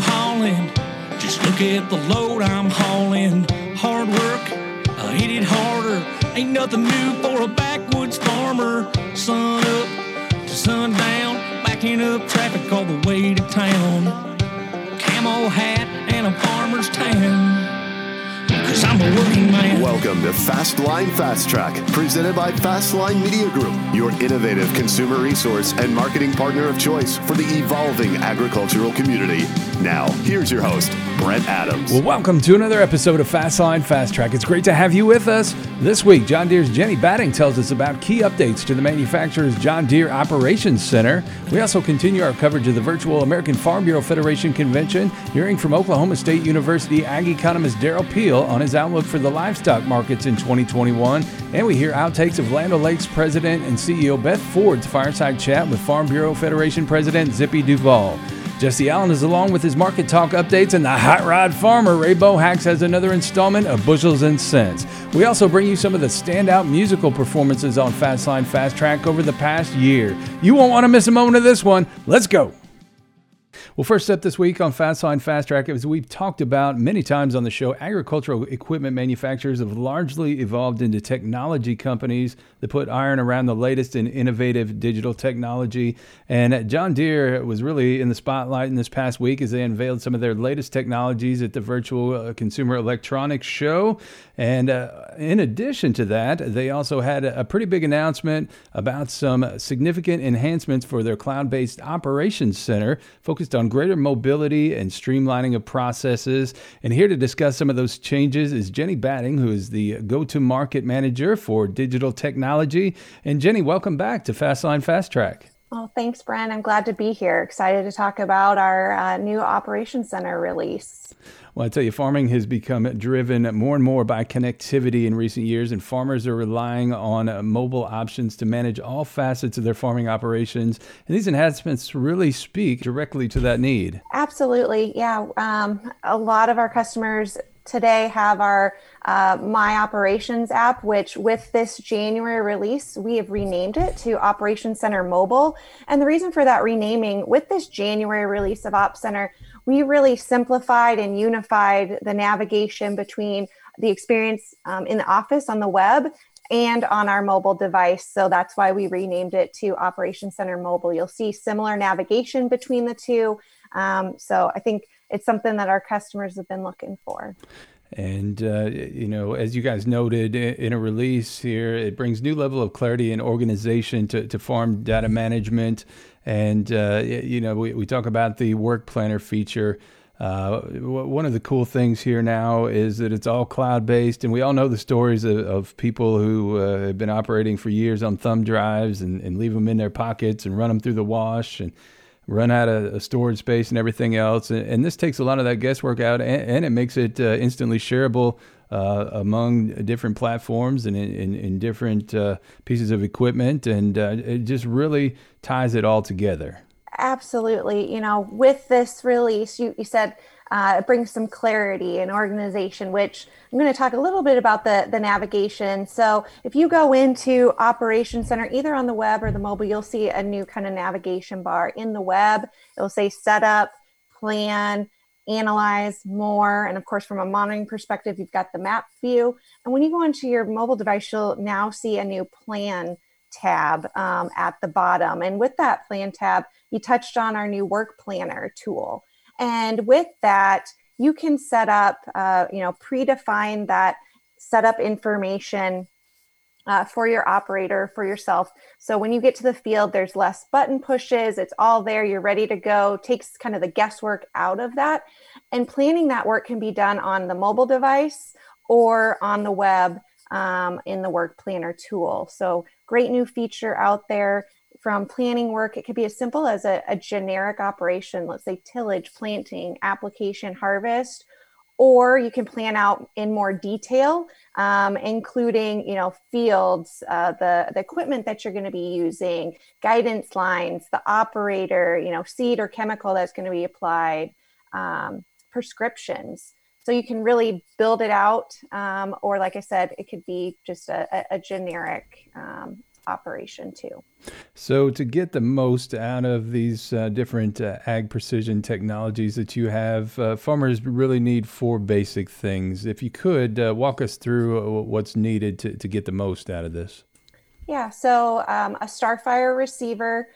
Holland. Just look at the load I'm hauling. Hard work, I hit it harder. Ain't nothing new for a backwoods farmer. Sun up to sundown, backing up traffic all the way to town. Camo hat and a farmer's tan. Welcome to Fastline Fast Track, presented by Fastline Media Group, your innovative consumer resource and marketing partner of choice for the evolving agricultural community. Now, here's your host, Brent Adams. Well, welcome to another episode of Fastline Fast Track. It's great to have you with us. This week, John Deere's Jenny Batting tells us about key updates to the manufacturer's John Deere Operations Center. We also continue our coverage of the virtual American Farm Bureau Federation Convention, hearing from Oklahoma State University ag economist Derrell Peel on his outlook for the livestock markets in 2021. And we hear outtakes of Land O'Lakes President and CEO Beth Ford's fireside chat with Farm Bureau Federation President Zippy Duvall. Jesse Allen is along with his market talk updates, and the hot rod farmer Ray Bohacz has another installment of Bushels and Cents. We also bring you some of the standout musical performances on Fastline Fast Track over the past year. You won't want to miss a moment of this one. Let's go. Well, first up this week on Fastline Fast Track, as we've talked about many times on the show, agricultural equipment manufacturers have largely evolved into technology companies that put iron around the latest in innovative digital technology. And John Deere was really in the spotlight in this past week as they unveiled some of their latest technologies at the virtual uh, Consumer Electronics Show. And uh, in addition to that, they also had a pretty big announcement about some significant enhancements for their cloud based operations center focused on greater mobility and streamlining of processes. And here to discuss some of those changes is Jenny Batting, who is the go to market manager for digital technology. And Jenny, welcome back to Fastline Fast Track. Well, thanks, Brent. I'm glad to be here. Excited to talk about our uh, new Operations Center release. Well, I tell you, farming has become driven more and more by connectivity in recent years, and farmers are relying on uh, mobile options to manage all facets of their farming operations. And these enhancements really speak directly to that need. Absolutely. Yeah. Um, a lot of our customers today have our uh, My Operations app, which with this January release, we have renamed it to Operations Center Mobile. And the reason for that renaming with this January release of Op Center, we really simplified and unified the navigation between the experience um, in the office on the web and on our mobile device. So that's why we renamed it to Operation Center Mobile. You'll see similar navigation between the two. Um, so I think it's something that our customers have been looking for. And uh, you know, as you guys noted in a release here, it brings new level of clarity and organization to, to farm data management. And uh, you know, we, we talk about the work planner feature. Uh, one of the cool things here now is that it's all cloud based, and we all know the stories of, of people who uh, have been operating for years on thumb drives and, and leave them in their pockets and run them through the wash and run out of storage space and everything else. And, and, this takes a lot of that guesswork out, and, and it makes it uh, instantly shareable uh, among different platforms and in, in, different uh, pieces of equipment, and uh, it just really ties it all together. Absolutely. You know, with this release, you, you said uh, it brings some clarity and organization, which I'm going to talk a little bit about the, the navigation. So if you go into Operations Center, either on the web or the mobile, you'll see a new kind of navigation bar. In the web, it'll say setup, plan, analyze more. And of course, from a monitoring perspective, you've got the map view. And when you go into your mobile device, you'll now see a new plan tab um, at the bottom. And with that plan tab, you touched on our new work planner tool. And with that, you can set up, uh, you know, predefine that setup information uh, for your operator, for yourself. So when you get to the field, there's less button pushes. It's all there. You're ready to go. Takes kind of the guesswork out of that. And planning that work can be done on the mobile device or on the web um, in the work planner tool. So great new feature out there from planning work, it could be as simple as a, a generic operation, let's say tillage, planting, application, harvest, or you can plan out in more detail, um, including you know fields, uh, the the equipment that you're going to be using, guidance lines, the operator, you know seed or chemical that's going to be applied, um, prescriptions. So you can really build it out, um, or like I said, it could be just a, a generic um, operation too. So, to get the most out of these uh, different uh, ag precision technologies that you have, uh, farmers really need four basic things. If you could uh, walk us through uh, what's needed to, to get the most out of this. Yeah, so um, a Starfire receiver,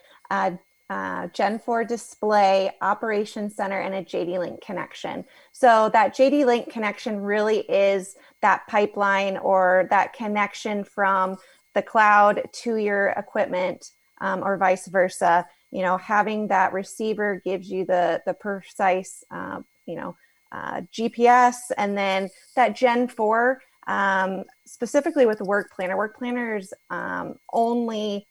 uh, Gen 4 display, Operation Center, and a JD Link connection. So, that JD Link connection really is that pipeline or that connection from the cloud to your equipment um, or vice versa. You know having that receiver gives you the the precise uh, you know uh, gps and then that gen 4 um, specifically with work planner. Work planners um, only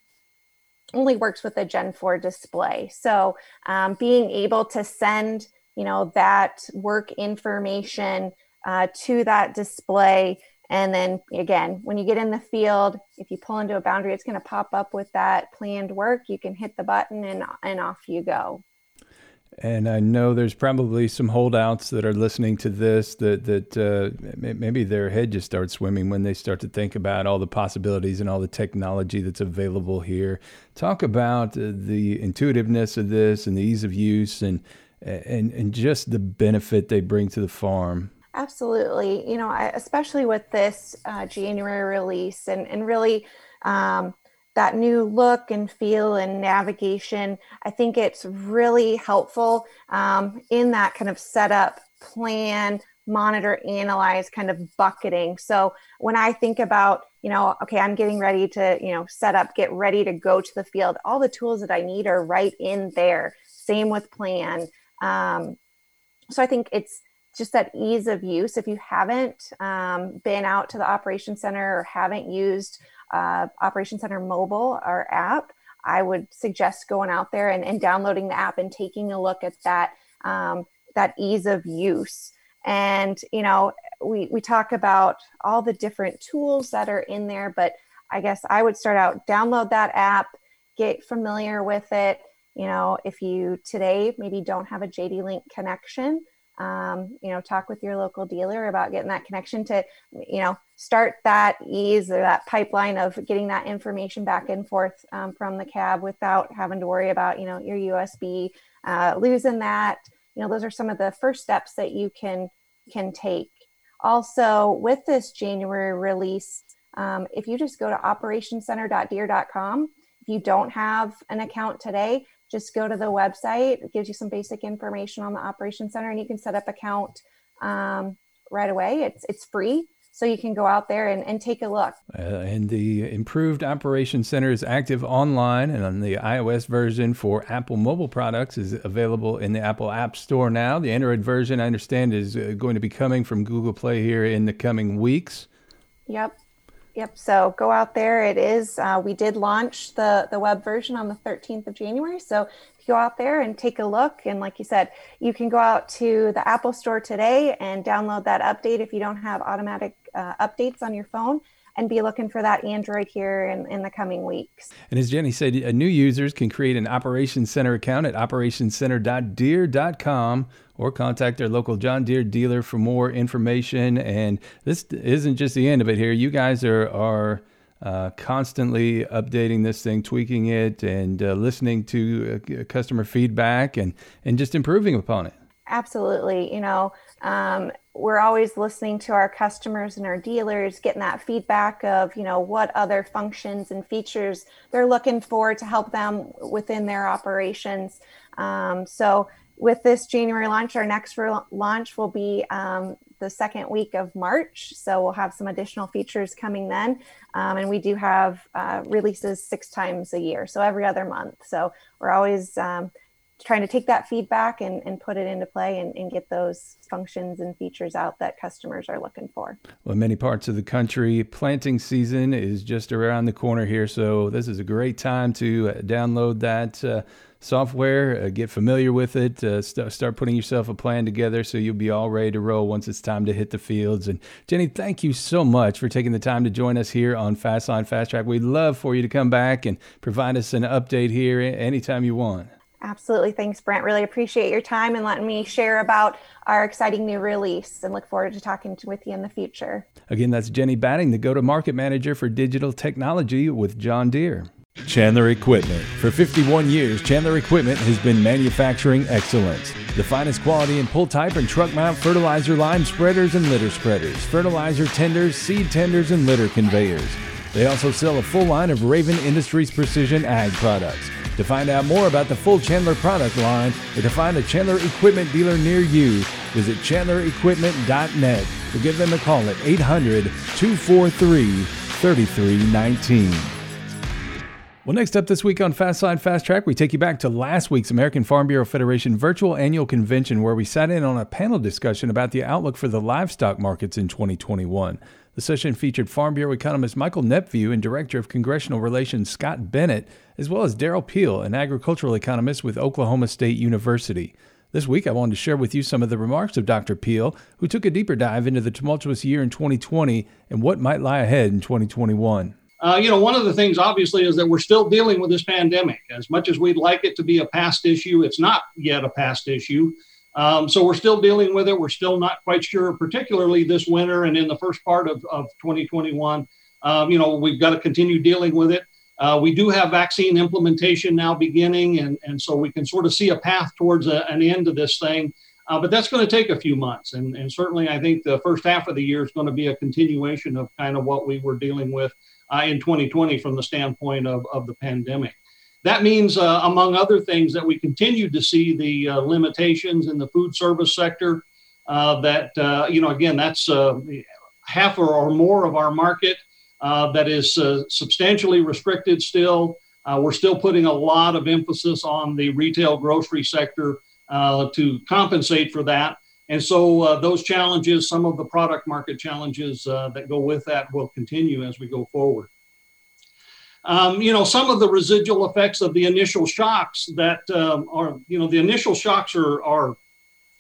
only works with a gen 4 display. So um, being able to send you know that work information uh, to that display and then again, when you get in the field, if you pull into a boundary, it's going to pop up with that planned work. You can hit the button and, and off you go. And I know there's probably some holdouts that are listening to this that that uh, maybe their head just starts swimming when they start to think about all the possibilities and all the technology that's available here. Talk about uh, the intuitiveness of this and the ease of use and and and just the benefit they bring to the farm. Absolutely. You know, I, especially with this uh, January release and, and really um, that new look and feel and navigation, I think it's really helpful um, in that kind of setup, plan, monitor, analyze kind of bucketing. So when I think about, you know, okay, I'm getting ready to, you know, set up, get ready to go to the field, all the tools that I need are right in there. Same with plan. Um, so I think it's just that ease of use. If you haven't um, been out to the Operation Center or haven't used uh, Operation Center mobile or app, I would suggest going out there and, and downloading the app and taking a look at that um, that ease of use. And you know, we we talk about all the different tools that are in there, but I guess I would start out download that app, get familiar with it. You know, if you today maybe don't have a JD Link connection, um, you know talk with your local dealer about getting that connection to you know start that ease or that pipeline of getting that information back and forth um, from the cab without having to worry about you know your usb uh, losing that. You know those are some of the first steps that you can can take. Also with this january release um, if you just go to operationcenter.deere.com if you don't have an account today just go to the website. It gives you some basic information on the Operation Center, and you can set up account um, right away. It's it's free, so you can go out there and, and take a look. Uh, and the improved Operation Center is active online, and on the iOS version for Apple mobile products is available in the Apple App Store now. The Android version, I understand, is uh, going to be coming from Google Play here in the coming weeks. Yep. Yep. So go out there. It is. Uh, we did launch the the web version on the 13th of January. So go out there and take a look, and like you said, you can go out to the Apple Store today and download that update if you don't have automatic uh, updates on your phone and be looking for that Android here in, in the coming weeks. And as Jenny said, uh, new users can create an Operations Center account at operationcenter.deere.com or contact their local John Deere dealer for more information. And this isn't just the end of it here. You guys are, are uh, constantly updating this thing, tweaking it, and uh, listening to uh, customer feedback and, and just improving upon it. Absolutely. You know, um, we're always listening to our customers and our dealers, getting that feedback of, you know, what other functions and features they're looking for to help them within their operations. Um, so, with this January launch, our next re- launch will be um, the second week of March. So, we'll have some additional features coming then. Um, and we do have uh, releases six times a year, so every other month. So, we're always um, trying to take that feedback and, and put it into play and, and get those functions and features out that customers are looking for. Well, in many parts of the country, planting season is just around the corner here. So this is a great time to uh, download that uh, software, uh, get familiar with it, uh, st- start putting yourself a plan together so you'll be all ready to roll once it's time to hit the fields. And Jenny, thank you so much for taking the time to join us here on Fast Fastline Fast Track. We'd love for you to come back and provide us an update here anytime you want. Absolutely. Thanks, Brent. Really appreciate your time and letting me share about our exciting new release and look forward to talking to, with you in the future. Again, that's Jenny Batting, the go to market manager for digital technology with John Deere. Chandler Equipment. For 51 years, Chandler Equipment has been manufacturing excellence. The finest quality in pull type and truck mount fertilizer line spreaders and litter spreaders, fertilizer tenders, seed tenders, and litter conveyors. They also sell a full line of Raven Industries precision ag products. To find out more about the full Chandler product line or to find a Chandler Equipment dealer near you, visit chandlerequipment.net or give them a call at 800 243 3319. Well, next up this week on Fastline Fast Track, we take you back to last week's American Farm Bureau Federation virtual annual convention where we sat in on a panel discussion about the outlook for the livestock markets in 2021. The session featured Farm Bureau economist Michael Nepveux and Director of Congressional Relations Scott Bennett, as well as Derrell Peel, an agricultural economist with Oklahoma State University. This week, I wanted to share with you some of the remarks of Dr. Peel, who took a deeper dive into the tumultuous year in 2020 and what might lie ahead in 2021. Uh, you know, one of the things obviously is that we're still dealing with this pandemic. As much as we'd like it to be a past issue, it's not yet a past issue. Um, so we're still dealing with it. We're still not quite sure, particularly this winter and in the first part of, of 2021. Um, you know, we've got to continue dealing with it. Uh, we do have vaccine implementation now beginning, and, and so we can sort of see a path towards a, an end to this thing. Uh, but that's going to take a few months. And, and certainly, I think the first half of the year is going to be a continuation of kind of what we were dealing with in 2020 from the standpoint of, of the pandemic. That means, uh, among other things, that we continue to see the uh, limitations in the food service sector. Uh, that, uh, you know, again, that's uh, half or, or, more of our market that is substantially restricted still. we're still putting a lot of emphasis on the retail grocery sector to compensate for that. And so uh, those challenges, some of the product market challenges uh, that go with that will continue as we go forward. Um, you know, some of the residual effects of the initial shocks that um, are, you know, the initial shocks are, are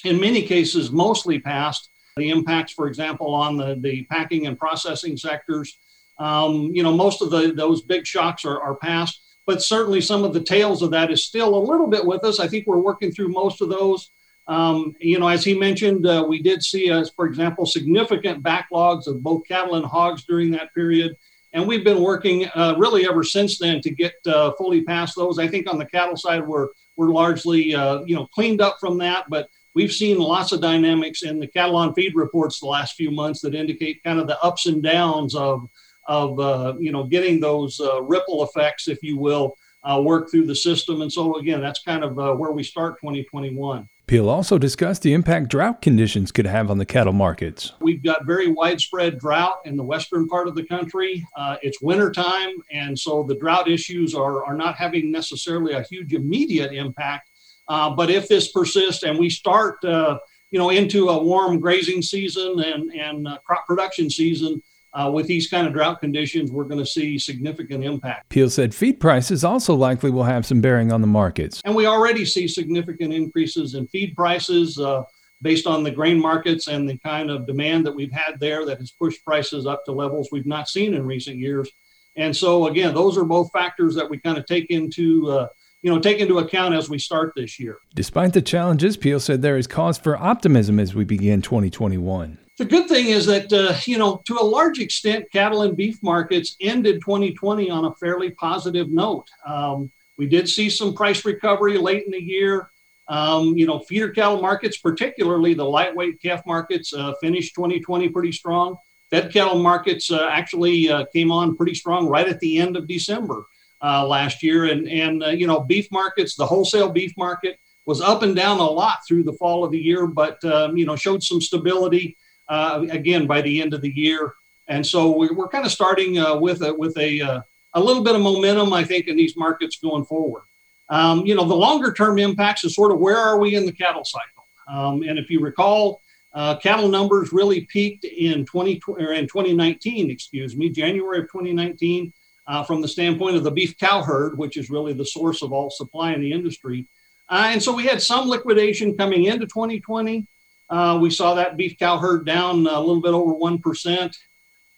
in many cases mostly past. The impacts, for example, on the, the packing and processing sectors, um, you know, most of the, those big shocks are, are past, but certainly some of the tails of that is still a little bit with us. I think we're working through most of those. Um, you know, as he mentioned, uh, we did see, as for example, significant backlogs of both cattle and hogs during that period. And we've been working uh, really ever since then to get uh, fully past those. I think on the cattle side, we're, we're largely, uh, you know, cleaned up from that. But we've seen lots of dynamics in the cattle on feed reports the last few months that indicate kind of the ups and downs of, of uh, you know, getting those uh, ripple effects, if you will, work through the system. And so, again, that's kind of where we start 2021. Peel also discussed the impact drought conditions could have on the cattle markets. We've got very widespread drought in the western part of the country. Uh, it's wintertime, and so the drought issues are, are not having necessarily a huge immediate impact. Uh, but if this persists and we start, uh, you know, into a warm grazing season and, and uh, crop production season, uh, with these kind of drought conditions, we're going to see significant impact. Peel said feed prices also likely will have some bearing on the markets. And we already see significant increases in feed prices uh, based on the grain markets and the kind of demand that we've had there that has pushed prices up to levels we've not seen in recent years. And so, again, those are both factors that we kind of take into uh, you know, take into account as we start this year. Despite the challenges, Peel said there is cause for optimism as we begin 2021 the good thing is that, uh, you know, to a large extent, cattle and beef markets ended 2020 on a fairly positive note. Um, we did see some price recovery late in the year. Um, you know, feeder cattle markets, particularly the lightweight calf markets, uh, finished 2020 pretty strong. Fed cattle markets uh, actually uh, came on pretty strong right at the end of December uh, last year. And, and uh, you know, beef markets, the wholesale beef market was up and down a lot through the fall of the year, but, um, you know, showed some stability uh, again by the end of the year. And so we're, we're kind of starting uh, with a, with a, uh, a little bit of momentum, I think, in these markets going forward. Um, you know, the longer term impacts is sort of where are we in the cattle cycle? Um, and if you recall, uh, cattle numbers really peaked in 20 or in 2019, excuse me, January of 2019, uh, from the standpoint of the beef cow herd, which is really the source of all supply in the industry. Uh, and so we had some liquidation coming into 2020. Uh, we saw that beef cow herd down a little bit over 1%.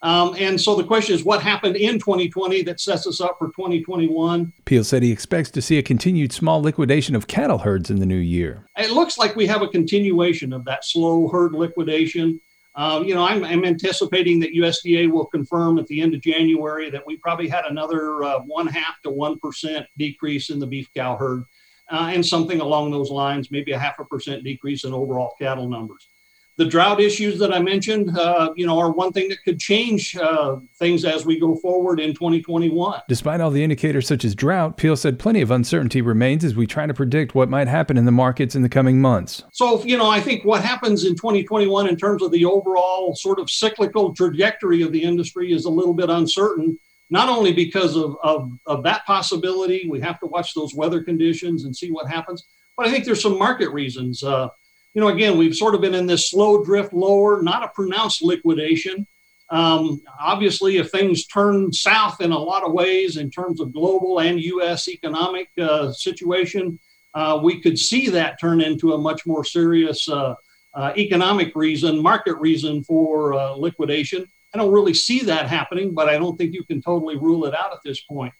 Um, and so the question is, what happened in 2020 that sets us up for 2021? Peel said he expects to see a continued small liquidation of cattle herds in the new year. It looks like we have a continuation of that slow herd liquidation. Um, you know, I'm, I'm, anticipating that USDA will confirm at the end of January that we probably had another uh, one half to one percent decrease in the beef cow herd, uh, and something along those lines, maybe a half a percent decrease in overall cattle numbers the drought issues that I mentioned, uh, you know, are one thing that could change uh, things as we go forward in 2021. Despite all the indicators such as drought, Peel said plenty of uncertainty remains as we try to predict what might happen in the markets in the coming months. So, you know, I think what happens in 2021 in terms of the overall sort of cyclical trajectory of the industry is a little bit uncertain. Not only because of, of, of that possibility, we have to watch those weather conditions and see what happens, but I think there's some market reasons. Uh, you know, again, we've sort of been in this slow drift lower, not a pronounced liquidation. Um, obviously, if things turn south in a lot of ways in terms of global and U.S. economic uh, situation, uh, we could see that turn into a much more serious uh, uh economic reason, market reason for uh, liquidation. I don't really see that happening, but I don't think you can totally rule it out at this point.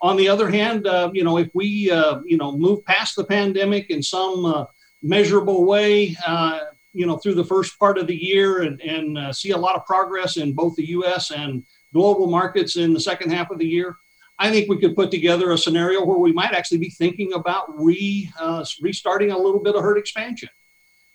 On the other hand, uh, you know, if we, you know, move past the pandemic in some measurable way, uh, you know, through the first part of the year and, and uh, see a lot of progress in both the U.S. and global markets in the second half of the year. I think we could put together a scenario where we might actually be thinking about re, uh, restarting a little bit of herd expansion.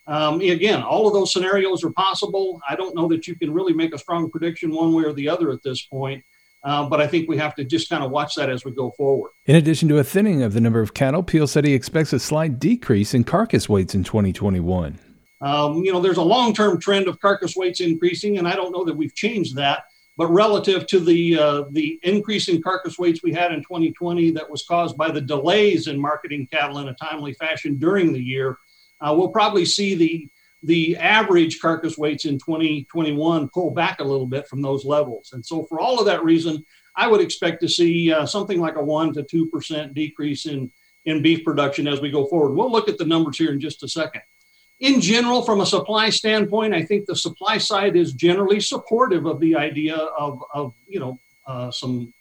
Um, again, all of those scenarios are possible. I don't know that you can really make a strong prediction one way or the other at this point. Uh, but I think we have to just kind of watch that as we go forward. In addition to a thinning of the number of cattle, Peel said he expects a slight decrease in carcass weights in 2021. Um, you know, there's a long term trend of carcass weights increasing, and I don't know that we've changed that. But relative to the uh, the increase in carcass weights we had in 2020, that was caused by the delays in marketing cattle in a timely fashion during the year, uh, we'll probably see the the average carcass weights in 2021 pull back a little bit from those levels. And so, for all of that reason, I would expect to see uh, something like a 1% to 2% decrease in, in beef production as we go forward. We'll look at the numbers here in just a second. In general, from a supply standpoint, I think the supply side is generally supportive of the idea of, of you know, uh, some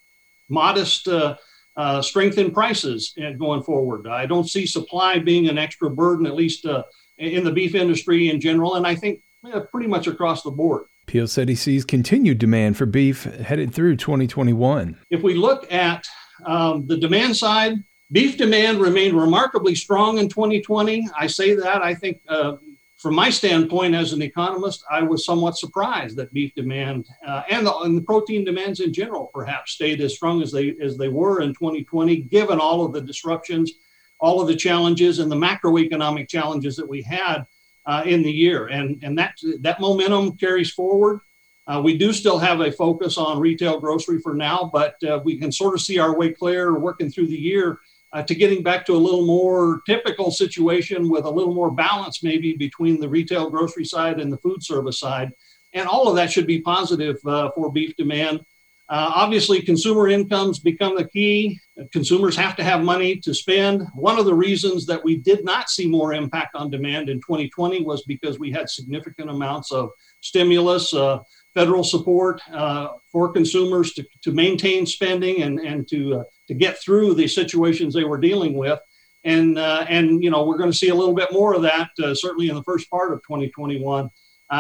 modest uh, uh, strength in prices going forward. I don't see supply being an extra burden, at least uh, in the beef industry in general, and I think yeah, pretty much across the board. Peel said he sees continued demand for beef headed through 2021. If we look at um, the demand side, beef demand remained remarkably strong in 2020. I say that I think uh, from my standpoint as an economist, I was somewhat surprised that beef demand uh, and, the, and, the, protein demands in general perhaps stayed as strong as they as they were in 2020, given all of the disruptions all of the challenges and the macroeconomic challenges that we had uh, in the year. And, and that, that momentum carries forward. Uh, we do still have a focus on retail grocery for now, but uh, we can sort of see our way clear working through the year uh, to getting back to a little more typical situation with a little more balance maybe between the retail grocery side and the food service side. And all of that should be positive uh, for beef demand. Uh, obviously, consumer incomes become the key. Consumers have to have money to spend. One of the reasons that we did not see more impact on demand in 2020 was because we had significant amounts of stimulus, uh, federal support uh, for consumers to, to maintain spending and, and to, uh, to get through the situations they were dealing with. And, uh, and you know, we're going to see a little bit more of that uh, certainly in the first part of 2021.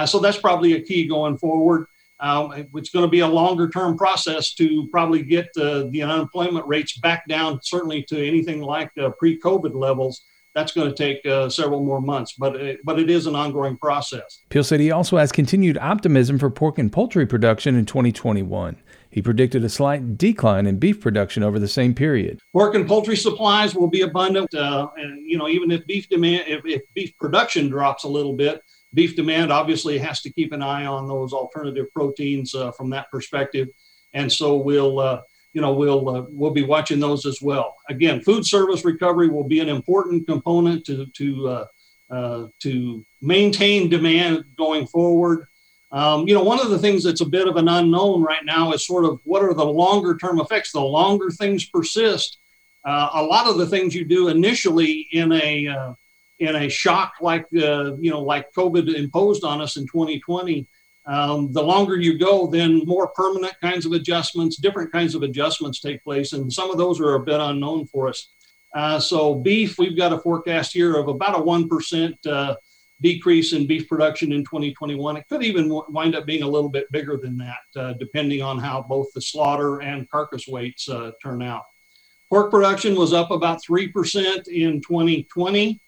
so that's probably a key going forward. Um, it's going to be a longer term process to probably get the unemployment rates back down, certainly to anything like uh, pre COVID levels. That's going to take uh, several more months, but it, but it is an ongoing process. Peel said he also has continued optimism for pork and poultry production in 2021. He predicted a slight decline in beef production over the same period. Pork and poultry supplies will be abundant, uh, and you know even if beef demand, if, if beef production drops a little bit, beef demand obviously has to keep an eye on those alternative proteins uh, from that perspective, and so we'll uh, you know we'll uh, we'll be watching those as well. Again, food service recovery will be an important component to to uh, uh, to maintain demand going forward. Um, you know, one of the things that's a bit of an unknown right now is sort of what are the longer term effects. The longer things persist, uh, a lot of the things you do initially in a in a shock like uh, you know like COVID imposed on us in 2020, Um, the longer you go, then more permanent kinds of adjustments, different kinds of adjustments take place, and some of those are a bit unknown for us. Uh, so beef, we've got a forecast here of about a one percent uh, decrease in beef production in 2021. It could even wind up being a little bit bigger than that, uh, depending on how both the slaughter and carcass weights uh, turn out. Pork production was up about 3% in 2020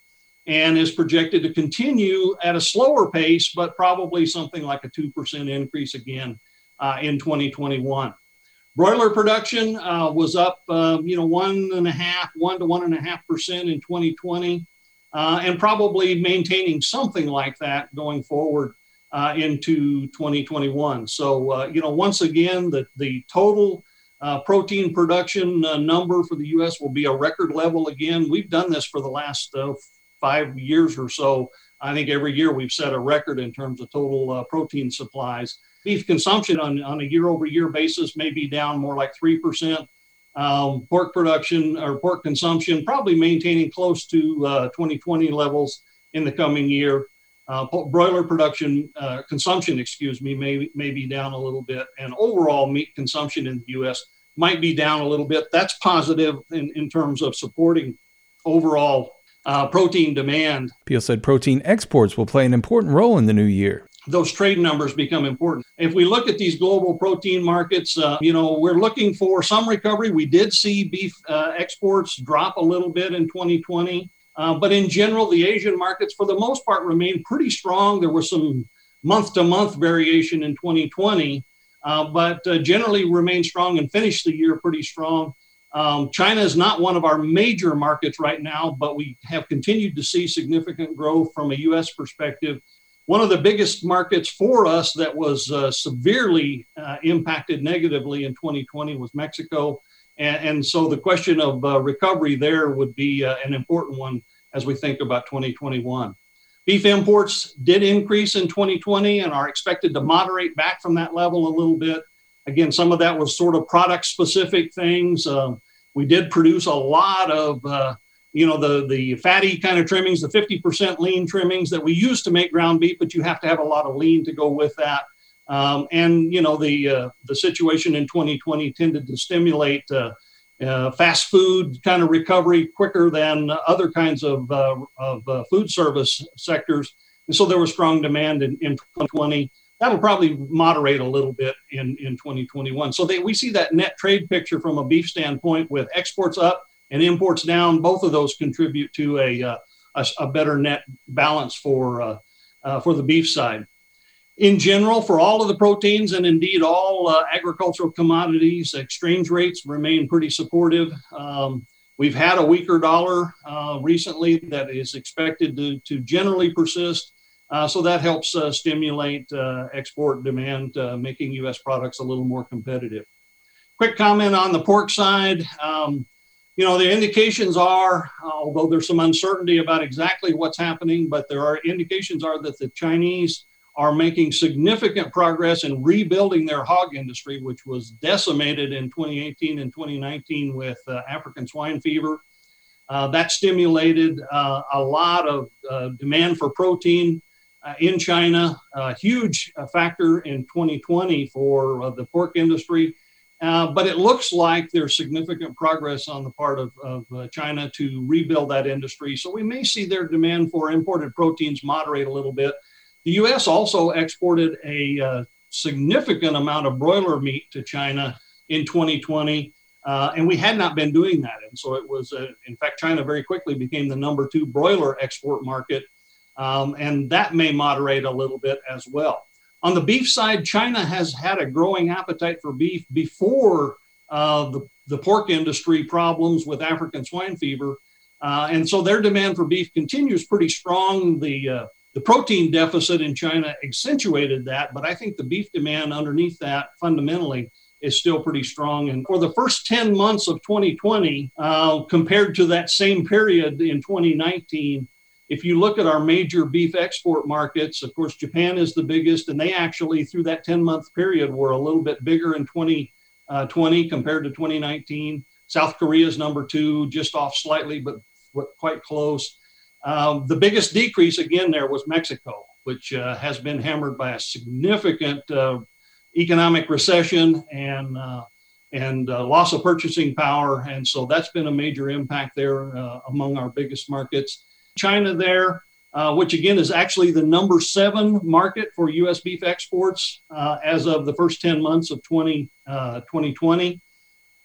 and is projected to continue at a slower pace, but probably something like a 2% increase again uh, in 2021. Broiler production uh, was up, uh, you know, one and a half, one to one and a half percent in 2020, uh, and probably maintaining something like that going forward uh, into 2021. So, uh, you know, once again, the the total uh, protein production number for the U.S. will be a record level again. We've done this for the last five years or so. I think every year we've set a record in terms of total uh, protein supplies. Beef consumption on, on a year over year basis may be down more like 3%. Um, pork production or pork consumption probably maintaining close to uh, 2020 levels in the coming year. Uh, broiler production uh, consumption, excuse me, may, may be down a little bit, and overall meat consumption in the U.S. might be down a little bit. That's positive in, in terms of supporting overall uh, protein demand. Peel said protein exports will play an important role in the new year. Those trade numbers become important. If we look at these global protein markets, uh, you know, we're looking for some recovery. We did see beef uh, exports drop a little bit in 2020. Uh, but in general, the Asian markets, for the most part, remain pretty strong. There was some month to month variation in 2020, uh, but uh, generally remain strong and finished the year pretty strong. Um, China is not one of our major markets right now, but we have continued to see significant growth from a U.S. perspective. One of the biggest markets for us that was uh, severely uh, impacted negatively in 2020 was Mexico. And, and so the question of uh, recovery there would be uh, an important one as we think about 2021. Beef imports did increase in 2020 and are expected to moderate back from that level a little bit. Again, some of that was sort of product specific things. Uh, we did produce a lot of, uh, you know, the the fatty kind of trimmings, the 50% lean trimmings that we use to make ground beef, but you have to have a lot of lean to go with that. Um, and you know, the uh, the situation in 2020 tended to stimulate uh, uh, fast food kind of recovery quicker than other kinds of uh, of food service sectors. And so there was strong demand in, in 2020 that'll probably moderate a little bit in, in 2021. So they, we see that net trade picture from a beef standpoint with exports up and imports down. Both of those contribute to a, uh, a, a, better net balance for, uh, uh, for the beef side. In general, for all of the proteins and indeed all uh, agricultural commodities, exchange rates remain pretty supportive. Um, we've had a weaker dollar uh, recently that is expected to, to generally persist. Uh, so that helps stimulate export demand, making U.S. products a little more competitive. Quick comment on the pork side. Um, you know, the indications are, although there's some uncertainty about exactly what's happening, but there are indications are that the Chinese are making significant progress in rebuilding their hog industry, which was decimated in 2018 and 2019 with uh, African swine fever. Uh, that stimulated uh, a lot of demand for protein uh, in China, a huge uh, factor in 2020 for uh, the pork industry. Uh, but it looks like there's significant progress on the part of, of uh, China to rebuild that industry. So we may see their demand for imported proteins moderate a little bit. The U.S. also exported a uh, significant amount of broiler meat to China in 2020. and we had not been doing that. And so it was, in fact, China very quickly became the number two broiler export market um, and that may moderate a little bit as well. On the beef side, China has had a growing appetite for beef before uh, the, the pork industry problems with African swine fever. Uh, and so their demand for beef continues pretty strong. The, uh, the protein deficit in China accentuated that, but I think the beef demand underneath that fundamentally is still pretty strong. And for the first 10 months of 2020, uh, compared to that same period in 2019, if you look at our major beef export markets, of course, Japan is the biggest, and they actually, through that 10 month period, were a little bit bigger in 2020 uh, compared to 2019. South Korea is number two, just off slightly, but quite close. Um, the biggest decrease again there was Mexico. which uh, has been hammered by a significant uh, economic recession and uh, and uh, loss of purchasing power. And so that's been a major impact there uh, among our biggest markets. China there, uh, which again is actually the number seven market for U.S. beef exports as of the first 10 months of 20, 2020.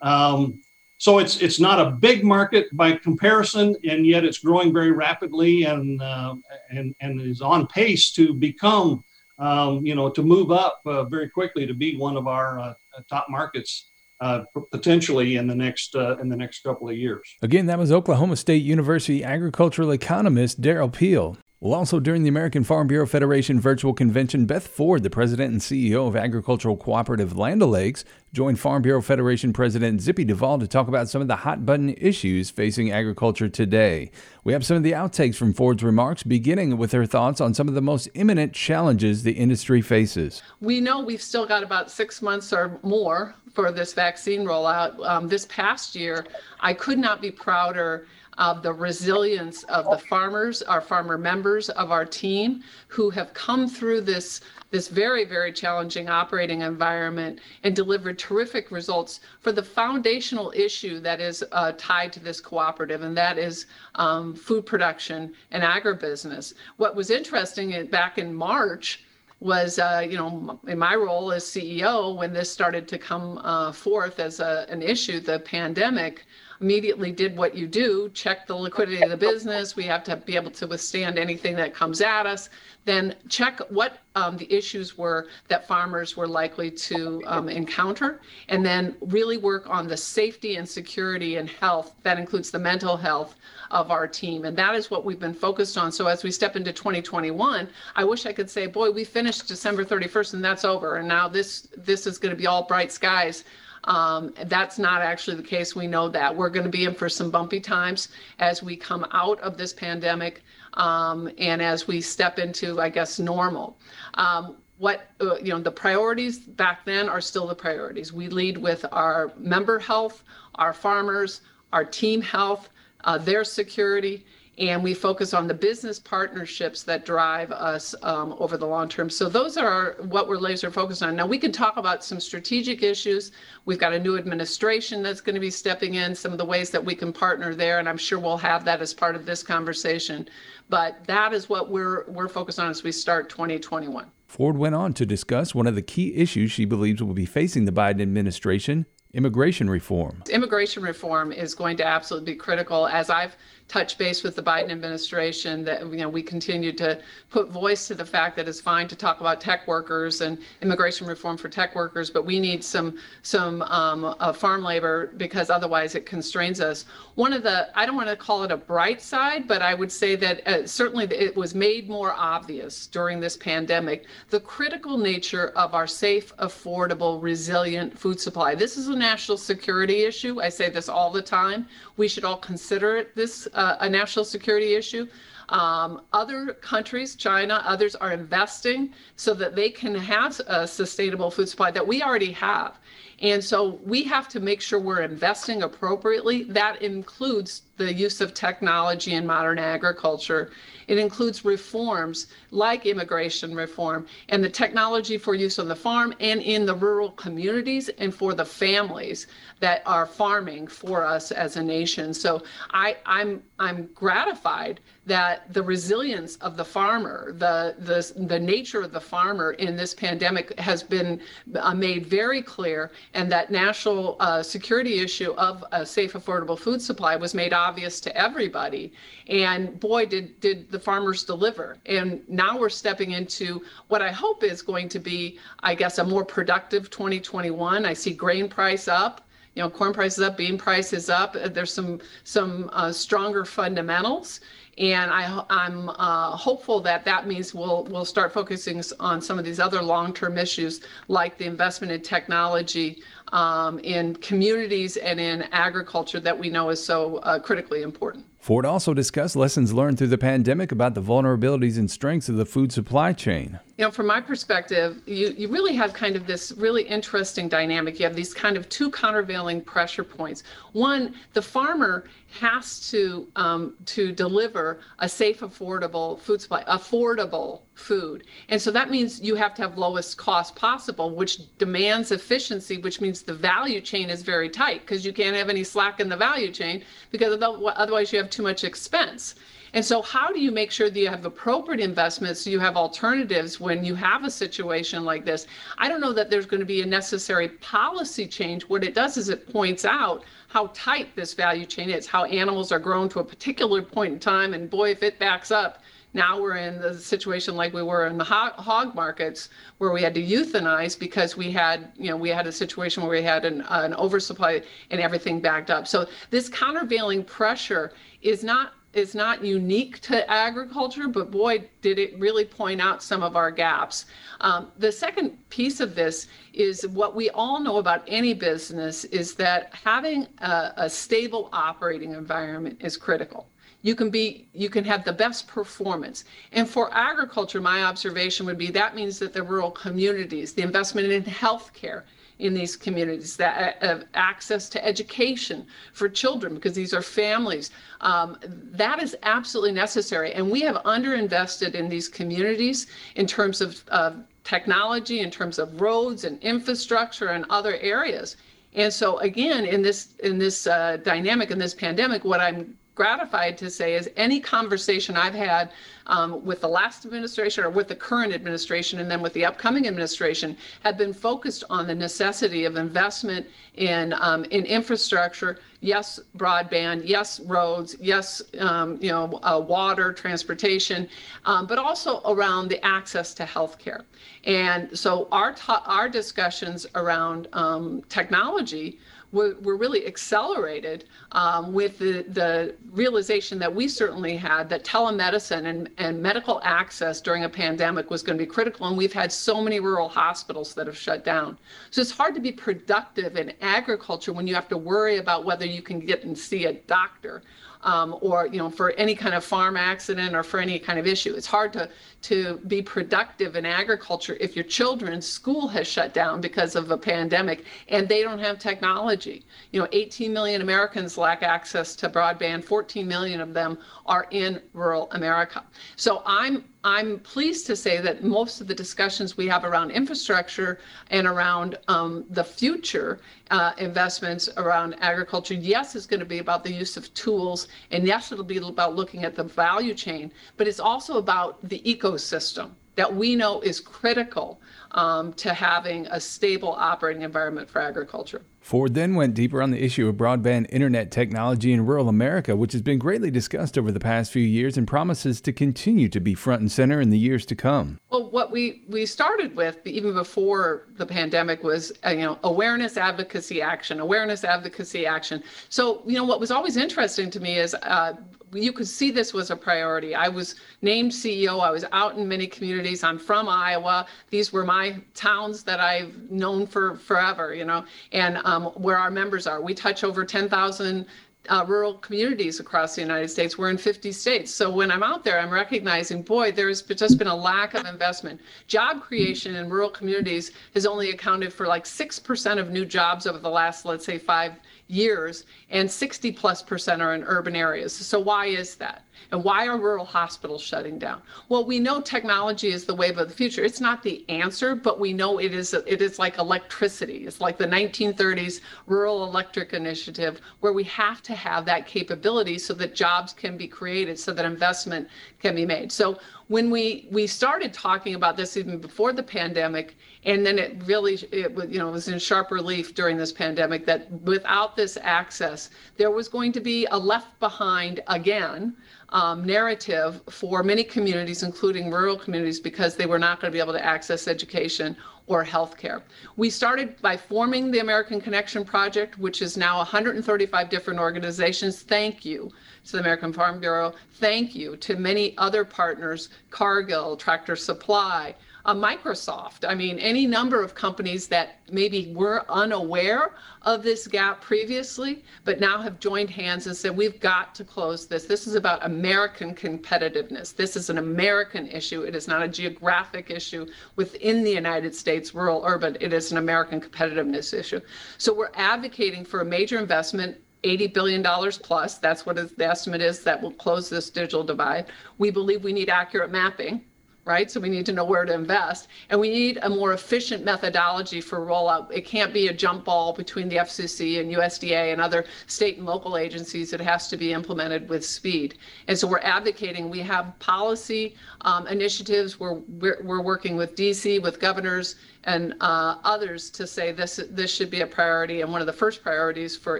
Um, so it's it's not a big market by comparison, and yet it's growing very rapidly and uh, and and is on pace to become, um, you know, to move up uh, very quickly to be one of our uh, top markets. Uh, potentially in the next uh, in the next couple of years. Again, that was Oklahoma State University agricultural economist Derrell Peel. Well, also during the American Farm Bureau Federation virtual convention, Beth Ford, the president and CEO of agricultural cooperative Land O'Lakes, joined Farm Bureau Federation President Zippy Duvall to talk about some of the hot button issues facing agriculture today. We have some of the outtakes from Ford's remarks, beginning with her thoughts on some of the most imminent challenges the industry faces. We know we've still got about six months or more for this vaccine rollout. Um, this past year, I could not be prouder of the resilience of the farmers, our farmer members of our team who have come through this this very, very challenging operating environment and delivered terrific results for the foundational issue that is uh, tied to this cooperative, and that is um, food production and agribusiness. What was interesting back in March was, uh, you know, in my role as CEO, when this started to come uh, forth as a, an issue, the pandemic, immediately did what you do check the liquidity of the business. We have to be able to withstand anything that comes at us. Then check what um, the issues were that farmers were likely to um, encounter, and then really work on the safety and security and health. That includes the mental health of our team. And that is what we've been focused on. So as we step into 2021, I wish I could say, boy, we finished December 31st and that's over. And now this this is going to be all bright skies um, that's not actually the case. We know that. We're going to be in for some bumpy times as we come out of this pandemic um, and as we step into, I guess, normal. Um, what uh, you know the priorities back then are still the priorities we lead with our member health our farmers our team health uh, their security and we focus on the business partnerships that drive us um, over the long term. So those are what we're laser focused on. Now we can talk about some strategic issues. We've got a new administration that's going to be stepping in, some of the ways that we can partner there, and I'm sure we'll have that as part of this conversation. But that is what we're we're focused on as we start 2021. Ford went on to discuss one of the key issues she believes will be facing the Biden administration immigration reform. Immigration reform is going to absolutely be critical. As I've touch base with the Biden administration that you know we continue to put voice to the fact that it's fine to talk about tech workers and immigration reform for tech workers, but we need some some um, uh, farm labor because otherwise it constrains us. One of the I don't want to call it a bright side, but I would say that uh, certainly it was made more obvious during this pandemic the critical nature of our safe, affordable, resilient food supply. This is a national security issue. I say this all the time. We should all consider it this uh, a national security issue. Um, other countries, China, others are investing so that they can have a sustainable food supply that we already have. And so we have to make sure we're investing appropriately. That includes the use of technology in modern agriculture. It includes reforms like immigration reform and the technology for use on the farm and in the rural communities and for the families that are farming for us as a nation. So I, I'm I'm gratified that the resilience of the farmer, the the the nature of the farmer in this pandemic has been uh, made very clear, and that national uh, security issue of a safe, affordable food supply was made obvious to everybody. And boy, did did the farmers deliver! And now we're stepping into what I hope is going to be, I guess, a more productive 2021. I see grain price up you know, corn prices up, bean prices up. There's some some uh, stronger fundamentals, and I, I'm uh, hopeful that that means we'll we'll start focusing on some of these other long-term issues like the investment in technology um, in communities and in agriculture that we know is so uh, critically important. Ford also discussed lessons learned through the pandemic about the vulnerabilities and strengths of the food supply chain. You know, from my perspective, you, you really have kind of this really interesting dynamic. You have these kind of two countervailing pressure points. One, the farmer has to um, to deliver a safe, affordable food supply, affordable food. And so that means you have to have lowest cost possible, which demands efficiency, which means the value chain is very tight because you can't have any slack in the value chain because otherwise you have too much expense. And so, how do you make sure that you have appropriate investments so you have alternatives when you have a situation like this? I don't know that there's going to be a necessary policy change. What it does is it points out how tight this value chain is, how animals are grown to a particular point in time. And boy, if it backs up, now we're in the situation like we were in the hog markets where we had to euthanize because we had you know we had a situation where we had an, an oversupply and everything backed up so this countervailing pressure is not is not unique to agriculture, but boy, did it really point out some of our gaps. Um, the second piece of this is what we all know about any business is that having a, a stable operating environment is critical you can be you can have the best performance and for agriculture my observation would be that means that the rural communities the investment in healthcare in these communities, that uh, access to education for children, because these are families. Um, that is absolutely necessary. And we have underinvested in these communities in terms of uh, technology, in terms of roads and infrastructure and other areas. And so again, in this in this uh, dynamic in this pandemic, what I'm gratified to say is any conversation I've had um, with the last administration or with the current administration and then with the upcoming administration have been focused on the necessity of investment in um, in infrastructure. Yes, broadband. Yes, roads. Yes, um, you know, uh, water, transportation, um, but also around the access to healthcare. And so our our discussions around um, technology were, were really accelerated um, with the, the realization that we certainly had that telemedicine and, and medical access during a pandemic was going to be critical. And we've had so many rural hospitals that have shut down. So it's hard to be productive in agriculture when you have to worry about whether you can get and see a doctor um, or you know for any kind of farm accident or for any kind of issue. It's hard to to be productive in agriculture if your children's school has shut down because of a pandemic and they don't have technology. You know, 18 million Americans lack access to broadband. 14 million of them are in rural America. So I'm I'm pleased to say that most of the discussions we have around infrastructure and around um, the future uh, investments around agriculture, yes, is going to be about the use of tools, and yes, it'll be about looking at the value chain, but it's also about the ecosystem that we know is critical um, to having a stable operating environment for agriculture. Ford then went deeper on the issue of broadband internet technology in rural America, which has been greatly discussed over the past few years and promises to continue to be front and center in the years to come. Well, what we, we started with even before the pandemic was uh, you know awareness, advocacy, action, awareness, advocacy, action. So you know what was always interesting to me is uh, you could see this was a priority. I was named CEO. I was out in many communities. I'm from Iowa. These were my towns that I've known for forever, you know, and um, where our members are. We touch over 10,000 uh, rural communities across the United States. We're in 50 states. So when I'm out there, I'm recognizing, boy, there's just been a lack of investment. Job creation in rural communities has only accounted for like 6% of new jobs over the last, let's say, five years, and 60 plus percent are in urban areas. So why is that? And why are rural hospitals shutting down? Well, we know technology is the wave of the future. It's not the answer, but we know it is it is like electricity. It's like the 1930s rural electric initiative where we have to have that capability so that jobs can be created, so that investment can be made. So when we we started talking about this even before the pandemic and then it really it was you know was in sharp relief during this pandemic that without this access there was going to be a left behind again um, narrative for many communities including rural communities because they were not going to be able to access education or healthcare. We started by forming the American Connection Project, which is now 135 different organizations. Thank you to the American Farm Bureau. Thank you to many other partners, Cargill, Tractor Supply, uh, Microsoft. I mean, any number of companies that maybe were unaware of this gap previously, but now have joined hands and said, we've got to close this. This is about American competitiveness. This is an American issue. It is not a geographic issue within the United States, rural, urban. It is an American competitiveness issue. So we're advocating for a major investment $80 billion plus. That's what the estimate is that will close this digital divide. We believe we need accurate mapping right? So we need to know where to invest. And we need a more efficient methodology for rollout. It can't be a jump ball between the FCC and USDA and other state and local agencies. It has to be implemented with speed. And so we're advocating, we have policy um, initiatives. We're, we're, we're, working with DC, with governors and uh, others to say this, this should be a priority and one of the first priorities for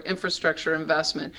infrastructure investment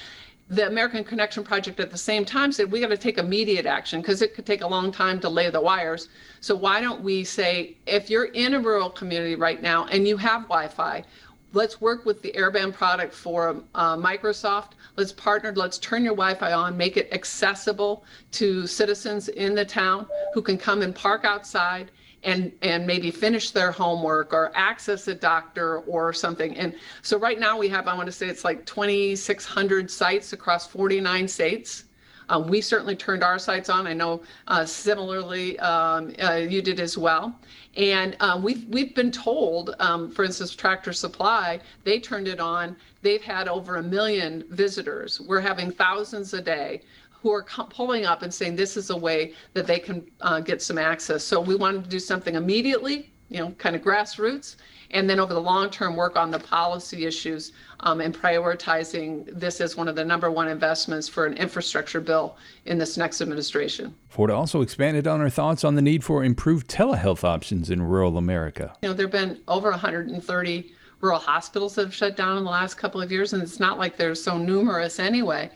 the American Connection Project at the same time said we got to take immediate action because it could take a long time to lay the wires. So why don't we say if you're in a rural community right now and you have Wi-Fi, let's work with the airband product for uh, Microsoft. Let's partner. Let's turn your Wi-Fi on, make it accessible to citizens in the town who can come and park outside and and maybe finish their homework or access a doctor or something. And so right now we have I want to say it's like 2,600 sites across 49 states. Um, we certainly turned our sites on. I know uh, similarly um, uh, you did as well. And uh, we've we've been told, um, for instance, Tractor Supply, they turned it on. They've had over a million visitors. We're having thousands a day who are pulling up and saying this is a way that they can uh, get some access. So we wanted to do something immediately, you know, kind of grassroots, and then over the long term work on the policy issues um, and prioritizing this as one of the number one investments for an infrastructure bill in this next administration. Ford also expanded on her thoughts on the need for improved telehealth options in rural America. You know, there have been over 130 rural hospitals that have shut down in the last couple of years, and it's not like they're so numerous anyway.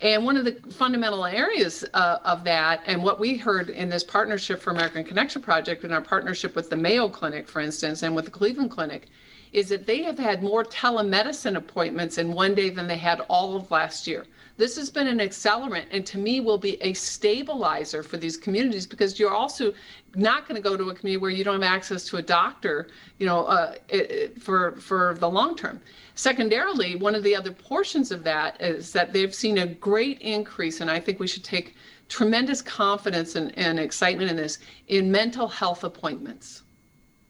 And one of the fundamental areas uh, of that, and what we heard in this Partnership for American Connection project, in our partnership with the Mayo Clinic, for instance, and with the Cleveland Clinic, is that they have had more telemedicine appointments in one day than they had all of last year. This has been an accelerant and to me will be a stabilizer for these communities because you're also not going to go to a community where you don't have access to a doctor, you know, uh, it, for for the long term. Secondarily, one of the other portions of that is that they've seen a great increase, and I think we should take tremendous confidence and, and excitement in this in mental health appointments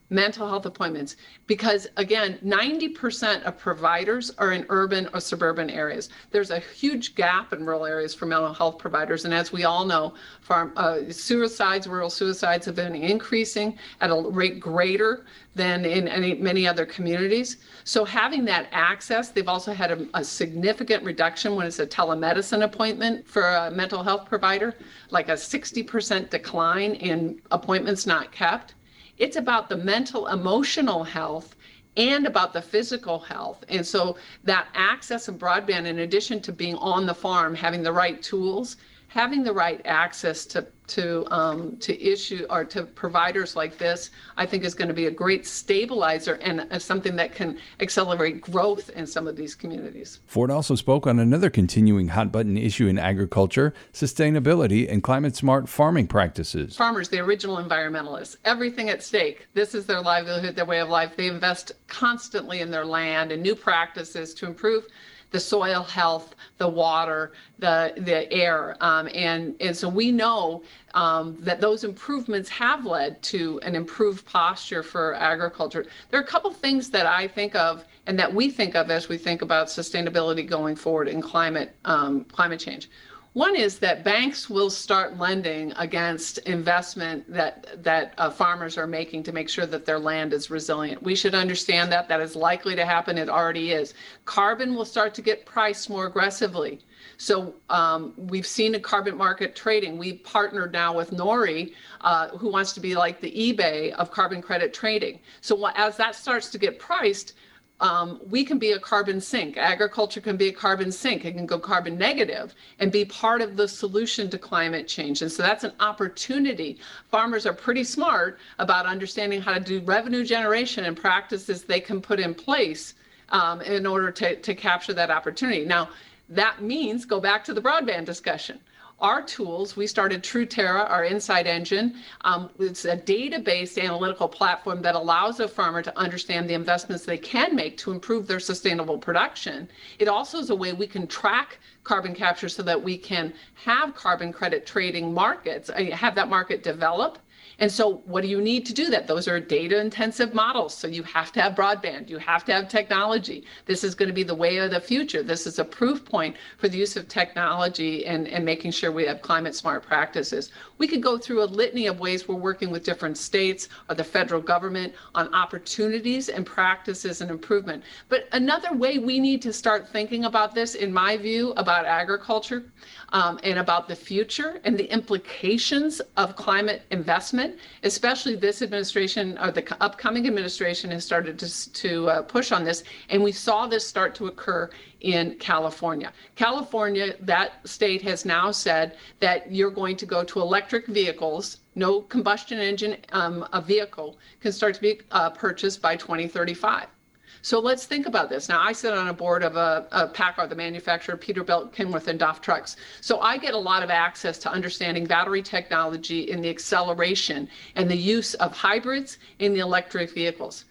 mental health appointments. Because again 90% of providers are in urban or suburban areas. There's a huge gap in rural areas for mental health providers. And as we all know farm, uh, suicides rural suicides have been increasing at a rate greater than in any, many other communities. So having that access they've also had a, a significant reduction when it's a telemedicine appointment for a mental health provider. Like a 60% decline in appointments not kept it's about the mental, emotional health and about the physical health. And so that access and broadband, in addition to being on the farm, having the right tools, having the right access to to um, to issue or to providers like this, I think is going to be a great stabilizer and uh, something that can accelerate growth in some of these communities. Ford also spoke on another continuing hot button issue in agriculture: sustainability and climate smart farming practices. Farmers, the original environmentalists, everything at stake. This is their livelihood, their way of life. They invest constantly in their land and new practices to improve the soil health, the water, the the air, um, and and so we know um, that those improvements have led to an improved posture for agriculture. There are a couple things that I think of and that we think of as we think about sustainability going forward in climate um, climate change. One is that banks will start lending against investment that that uh, farmers are making to make sure that their land is resilient. We should understand that that is likely to happen. It already is. Carbon will start to get priced more aggressively. So um, we've seen a carbon market trading. We've partnered now with Nori, uh, who wants to be like the eBay of carbon credit trading. So as that starts to get priced, um, we can be a carbon sink. Agriculture can be a carbon sink. It can go carbon negative and be part of the solution to climate change. And so that's an opportunity. Farmers are pretty smart about understanding how to do revenue generation and practices they can put in place um, in order to, to capture that opportunity. Now, that means go back to the broadband discussion our tools, we started Truterra, our insight engine. Um, it's a data-based analytical platform that allows a farmer to understand the investments they can make to improve their sustainable production. It also is a way we can track carbon capture so that we can have carbon credit trading markets, uh, have that market develop And so, what do you need to do that? Those are data intensive models. So, you have to have broadband, you have to have technology. This is going to be the way of the future. This is a proof point for the use of technology and, and making sure we have climate smart practices. We could go through a litany of ways we're working with different states or the federal government on opportunities and practices and improvement. But another way we need to start thinking about this, in my view, about agriculture um, and about the future and the implications of climate investment, especially this administration or the upcoming administration has started to, to uh, push on this. And we saw this start to occur in California. California, that state has now said that you're going to go to electric vehicles. No combustion engine um, a vehicle can start to be uh, purchased by 2035. So let's think about this. Now, I sit on a board of a, a PACCAR, the manufacturer, Peterbilt, Kenworth, and DAF trucks. So I get a lot of access to understanding battery technology in the acceleration and the use of hybrids in the electric vehicles.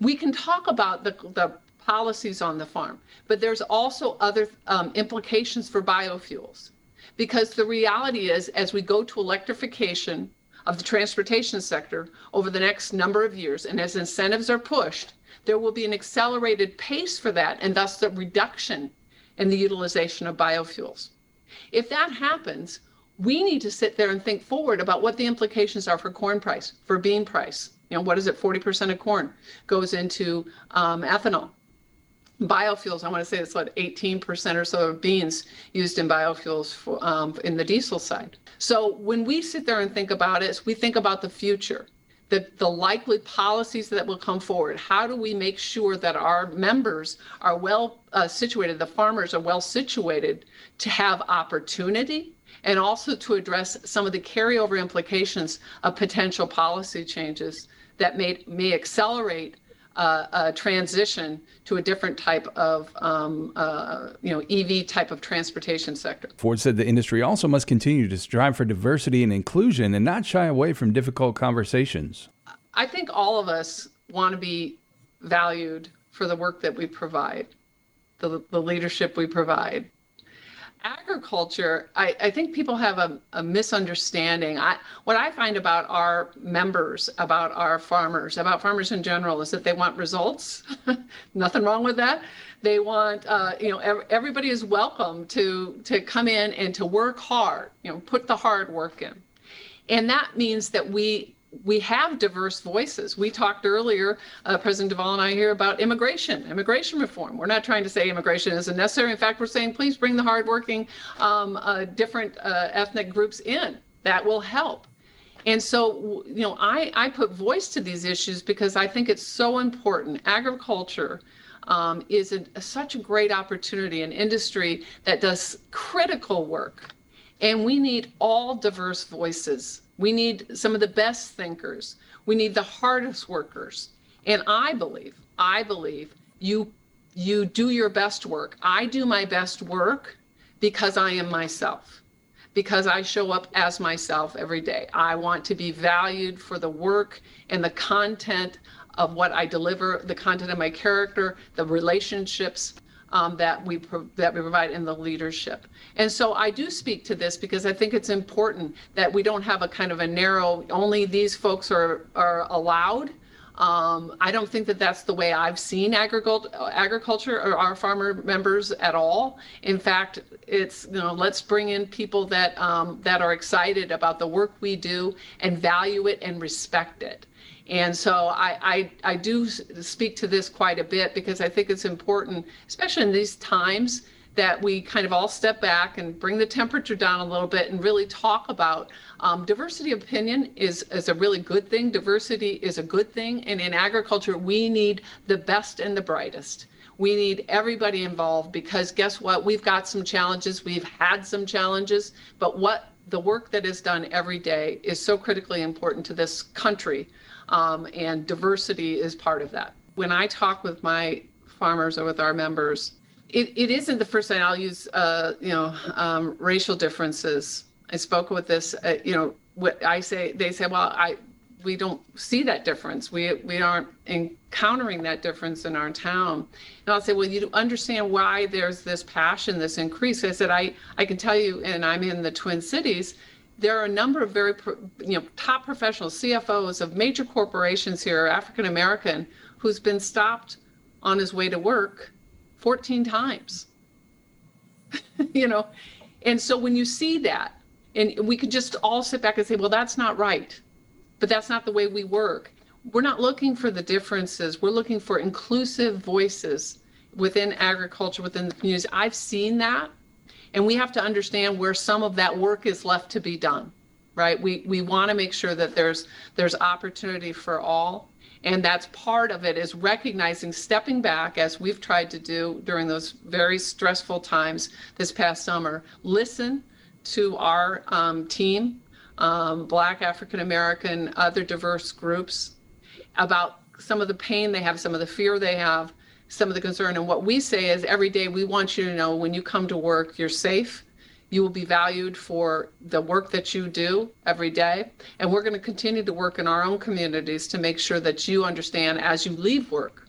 We can talk about the, the policies on the farm, but there's also other um, implications for biofuels. Because the reality is, as we go to electrification of the transportation sector over the next number of years, and as incentives are pushed, there will be an accelerated pace for that and thus the reduction in the utilization of biofuels. If that happens, we need to sit there and think forward about what the implications are for corn price, for bean price. You know, what is it? 40% of corn goes into um, ethanol. Biofuels, I want to say it's like 18% or so of beans used in biofuels for, um, in the diesel side. So when we sit there and think about it, we think about the future the, the likely policies that will come forward. How do we make sure that our members are well uh, situated, the farmers are well situated to have opportunity and also to address some of the carryover implications of potential policy changes that may, may accelerate uh, a transition to a different type of um, uh, you know EV type of transportation sector. Ford said the industry also must continue to strive for diversity and inclusion and not shy away from difficult conversations. I think all of us want to be valued for the work that we provide, the, the leadership we provide agriculture, I, I think people have a, a, misunderstanding. I, what I find about our members, about our farmers, about farmers in general, is that they want results. Nothing wrong with that. They want, uh, you know, ev- everybody is welcome to to come in and to work hard. You know, put the hard work in, and that means that we we have diverse voices. We talked earlier, uh, President Duvall and I here about immigration, immigration reform. We're not trying to say immigration isn't necessary. In fact, we're saying please bring the hardworking um, uh, different uh, ethnic groups in. That will help. And so, you know, I, I put voice to these issues because I think it's so important. Agriculture um, is a, such a great opportunity, an industry that does critical work. And we need all diverse voices we need some of the best thinkers. We need the hardest workers. And I believe, I believe you you do your best work. I do my best work because I am myself. Because I show up as myself every day. I want to be valued for the work and the content of what I deliver, the content of my character, the relationships um, that we pro- that we provide in the leadership. And so I do speak to this because I think it's important that we don't have a kind of a narrow only these folks are are allowed. Um, I don't think that that's the way I've seen agriculture, agriculture or our farmer members at all. In fact, it's you know let's bring in people that um, that are excited about the work we do and value it and respect it. And so I, I, I do speak to this quite a bit because I think it's important, especially in these times, that we kind of all step back and bring the temperature down a little bit and really talk about um, diversity of opinion is, is a really good thing. Diversity is a good thing. And in agriculture, we need the best and the brightest. We need everybody involved because guess what? We've got some challenges. We've had some challenges, but what the work that is done every day is so critically important to this country um, and diversity is part of that. When I talk with my farmers or with our members, it, it isn't the first time I'll use, uh, you know, um, racial differences. I spoke with this, uh, you know, what I say, they say, well, I, we don't see that difference. We, we aren't encountering that difference in our town. And I'll say, well, you understand why there's this passion, this increase. I said, I, I can tell you, and I'm in the Twin Cities, there are a number of very you know top professional cfos of major corporations here african american who's been stopped on his way to work 14 times. You know? And so when you see that and we could just all sit back and say well that's not right. But that's not the way we work. We're not looking for the differences. We're looking for inclusive voices within agriculture within the communities i've seen that. And we have to understand where some of that work is left to be done right? We we want to make sure that there's there's opportunity for all and that's part of it is recognizing stepping back as we've tried to do during those very stressful times this past summer listen to our um, team um, black african american other diverse groups about some of the pain they have some of the fear they have some of the concern. And what we say is every day we want you to know when you come to work, you're safe. You will be valued for the work that you do every day. And we're going to continue to work in our own communities to make sure that you understand as you leave work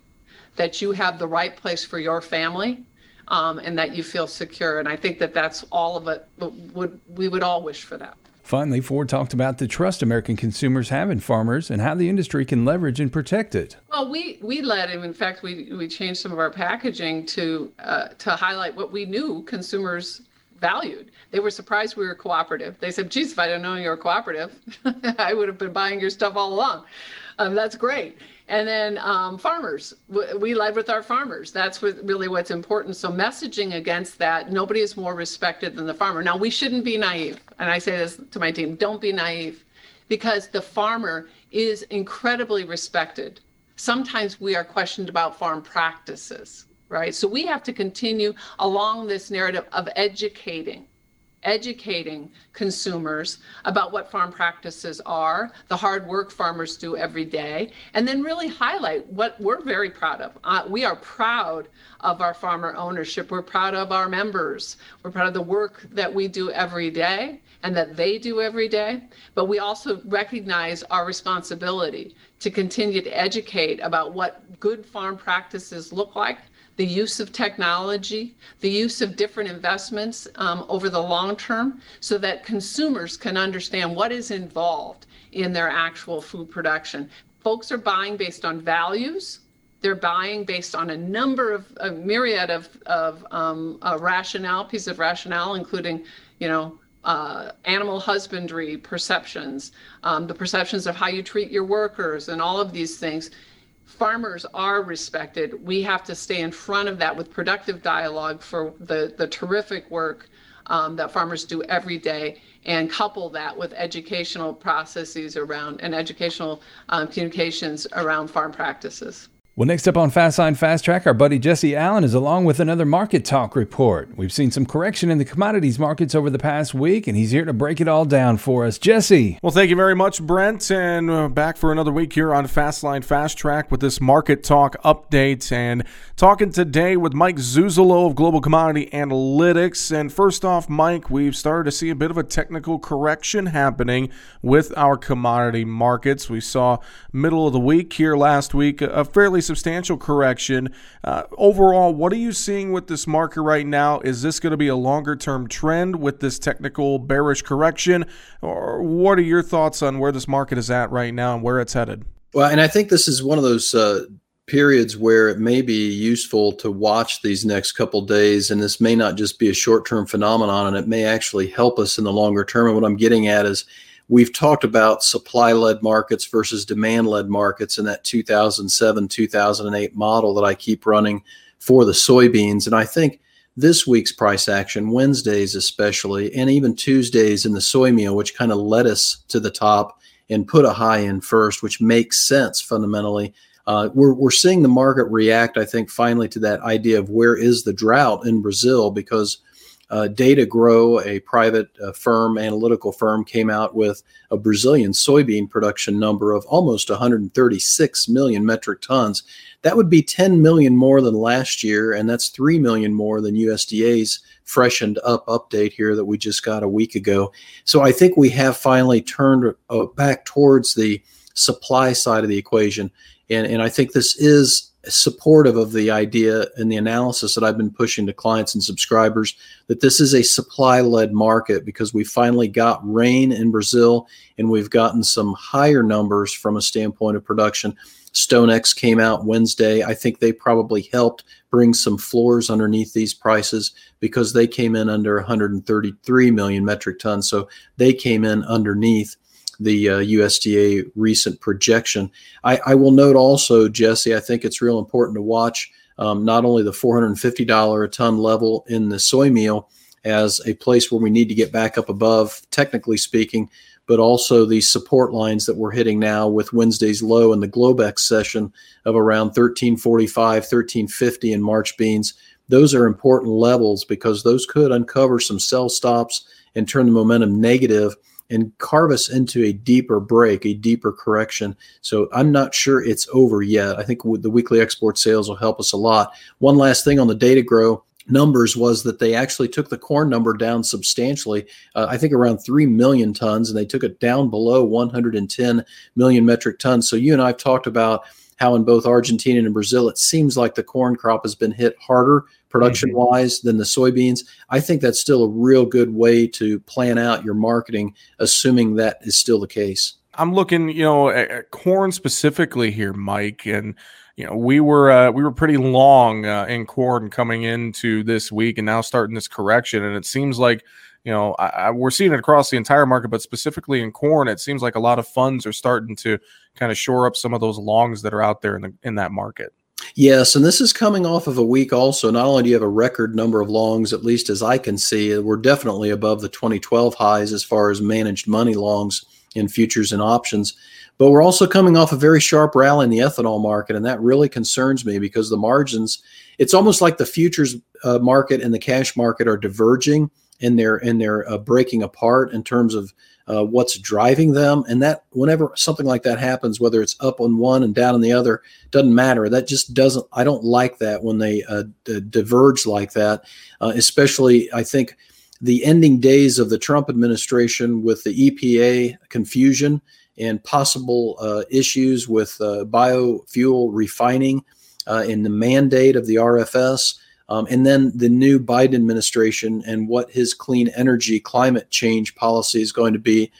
that you have the right place for your family um, and that you feel secure. And I think that that's all of it. Would we would all wish for that. Finally, Ford talked about the trust American consumers have in farmers and how the industry can leverage and protect it. Well, we we led, in fact, we we changed some of our packaging to uh, to highlight what we knew consumers valued. They were surprised we were cooperative. They said, "Geez, if I didn't know you were cooperative, I would have been buying your stuff all along." Um, that's great. And then um, farmers, we led with our farmers. That's what, really what's important. So messaging against that, nobody is more respected than the farmer. Now we shouldn't be naive, and I say this to my team: don't be naive, because the farmer is incredibly respected. Sometimes we are questioned about farm practices, right? So we have to continue along this narrative of educating educating consumers about what farm practices are, the hard work farmers do every day, and then really highlight what we're very proud of. Uh, we are proud of our farmer ownership. We're proud of our members. We're proud of the work that we do every day and that they do every day. But we also recognize our responsibility to continue to educate about what good farm practices look like the use of technology, the use of different investments um, over the long term so that consumers can understand what is involved in their actual food production. Folks are buying based on values. They're buying based on a number of a myriad of, of um, rationale, pieces of rationale, including, you know, uh, animal husbandry perceptions, um, the perceptions of how you treat your workers, and all of these things farmers are respected. We have to stay in front of that with productive dialogue for the, the terrific work um, that farmers do every day and couple that with educational processes around and educational um, communications around farm practices. Well, next up on Fastline Fast Track, our buddy Jesse Allen is along with another market talk report. We've seen some correction in the commodities markets over the past week, and he's here to break it all down for us. Jesse. Well, thank you very much, Brent, and uh, back for another week here on Fastline Fast Track with this market talk update. And talking today with Mike Zuzolo of Global Commodity Analytics. And first off, Mike, we've started to see a bit of a technical correction happening with our commodity markets. We saw middle of the week here last week a fairly substantial correction. Uh, overall, what are you seeing with this market right now? Is this going to be a longer term trend with this technical bearish correction? Or what are your thoughts on where this market is at right now and where it's headed? Well, and I think this is one of those uh, periods where it may be useful to watch these next couple days and this may not just be a short-term phenomenon and it may actually help us in the longer term and what i'm getting at is we've talked about supply led markets versus demand led markets in that 2007 2008 model that I keep running for the soybeans. And I think this week's price action, Wednesdays especially, and even Tuesdays in the soy meal, which kind of led us to the top and put a high in first, which makes sense fundamentally. Uh, we're, we're seeing the market react, I think, finally to that idea of where is the drought in Brazil because uh, Datagro, a private uh, firm, analytical firm, came out with a Brazilian soybean production number of almost 136 million metric tons. That would be 10 million more than last year, and that's 3 million more than USDA's freshened up update here that we just got a week ago. So I think we have finally turned uh, back towards the supply side of the equation. And, and I think this is supportive of the idea and the analysis that I've been pushing to clients and subscribers that this is a supply led market because we finally got rain in Brazil and we've gotten some higher numbers from a standpoint of production. StoneX came out Wednesday. I think they probably helped bring some floors underneath these prices because they came in under 133 million metric tons. So they came in underneath the uh, USDA recent projection. I, I, will note also, Jesse, I think it's real important to watch um, not only the $450 a ton level in the soy meal as a place where we need to get back up above, technically speaking, but also the support lines that we're hitting now with Wednesday's low in the Globex session of around 1345, 1350 in March beans. Those are important levels because those could uncover some sell stops and turn the momentum negative and carve us into a deeper break, a deeper correction. So I'm not sure it's over yet. I think the weekly export sales will help us a lot. One last thing on the Datagro numbers was that they actually took the corn number down substantially. Uh, I think around 3 million tons, and they took it down below 110 million metric tons. So you and I have talked about how in both Argentina and Brazil, it seems like the corn crop has been hit harder production wise mm-hmm. than the soybeans. I think that's still a real good way to plan out your marketing, assuming that is still the case. I'm looking, you know, at, at corn specifically here, Mike, and you know we were uh, we were pretty long uh, in corn coming into this week, and now starting this correction, and it seems like you know I, I, we're seeing it across the entire market, but specifically in corn, it seems like a lot of funds are starting to kind of shore up some of those longs that are out there in the in that market. Yes, and this is coming off of a week also. Not only do you have a record number of longs, at least as I can see, we're definitely above the 2012 highs as far as managed money longs in futures and options. But we're also coming off a very sharp rally in the ethanol market, and that really concerns me because the margins, it's almost like the futures uh, market and the cash market are diverging and they're and they're uh, breaking apart in terms of uh, what's driving them. And that whenever something like that happens, whether it's up on one and down on the other, doesn't matter. That just doesn't. I don't like that when they uh, d- diverge like that. Uh, especially, I think the ending days of the Trump administration with the EPA confusion and possible uh, issues with uh, biofuel refining in the mandate of the RFS. Um, and then the new Biden administration and what his clean energy climate change policy is going to be,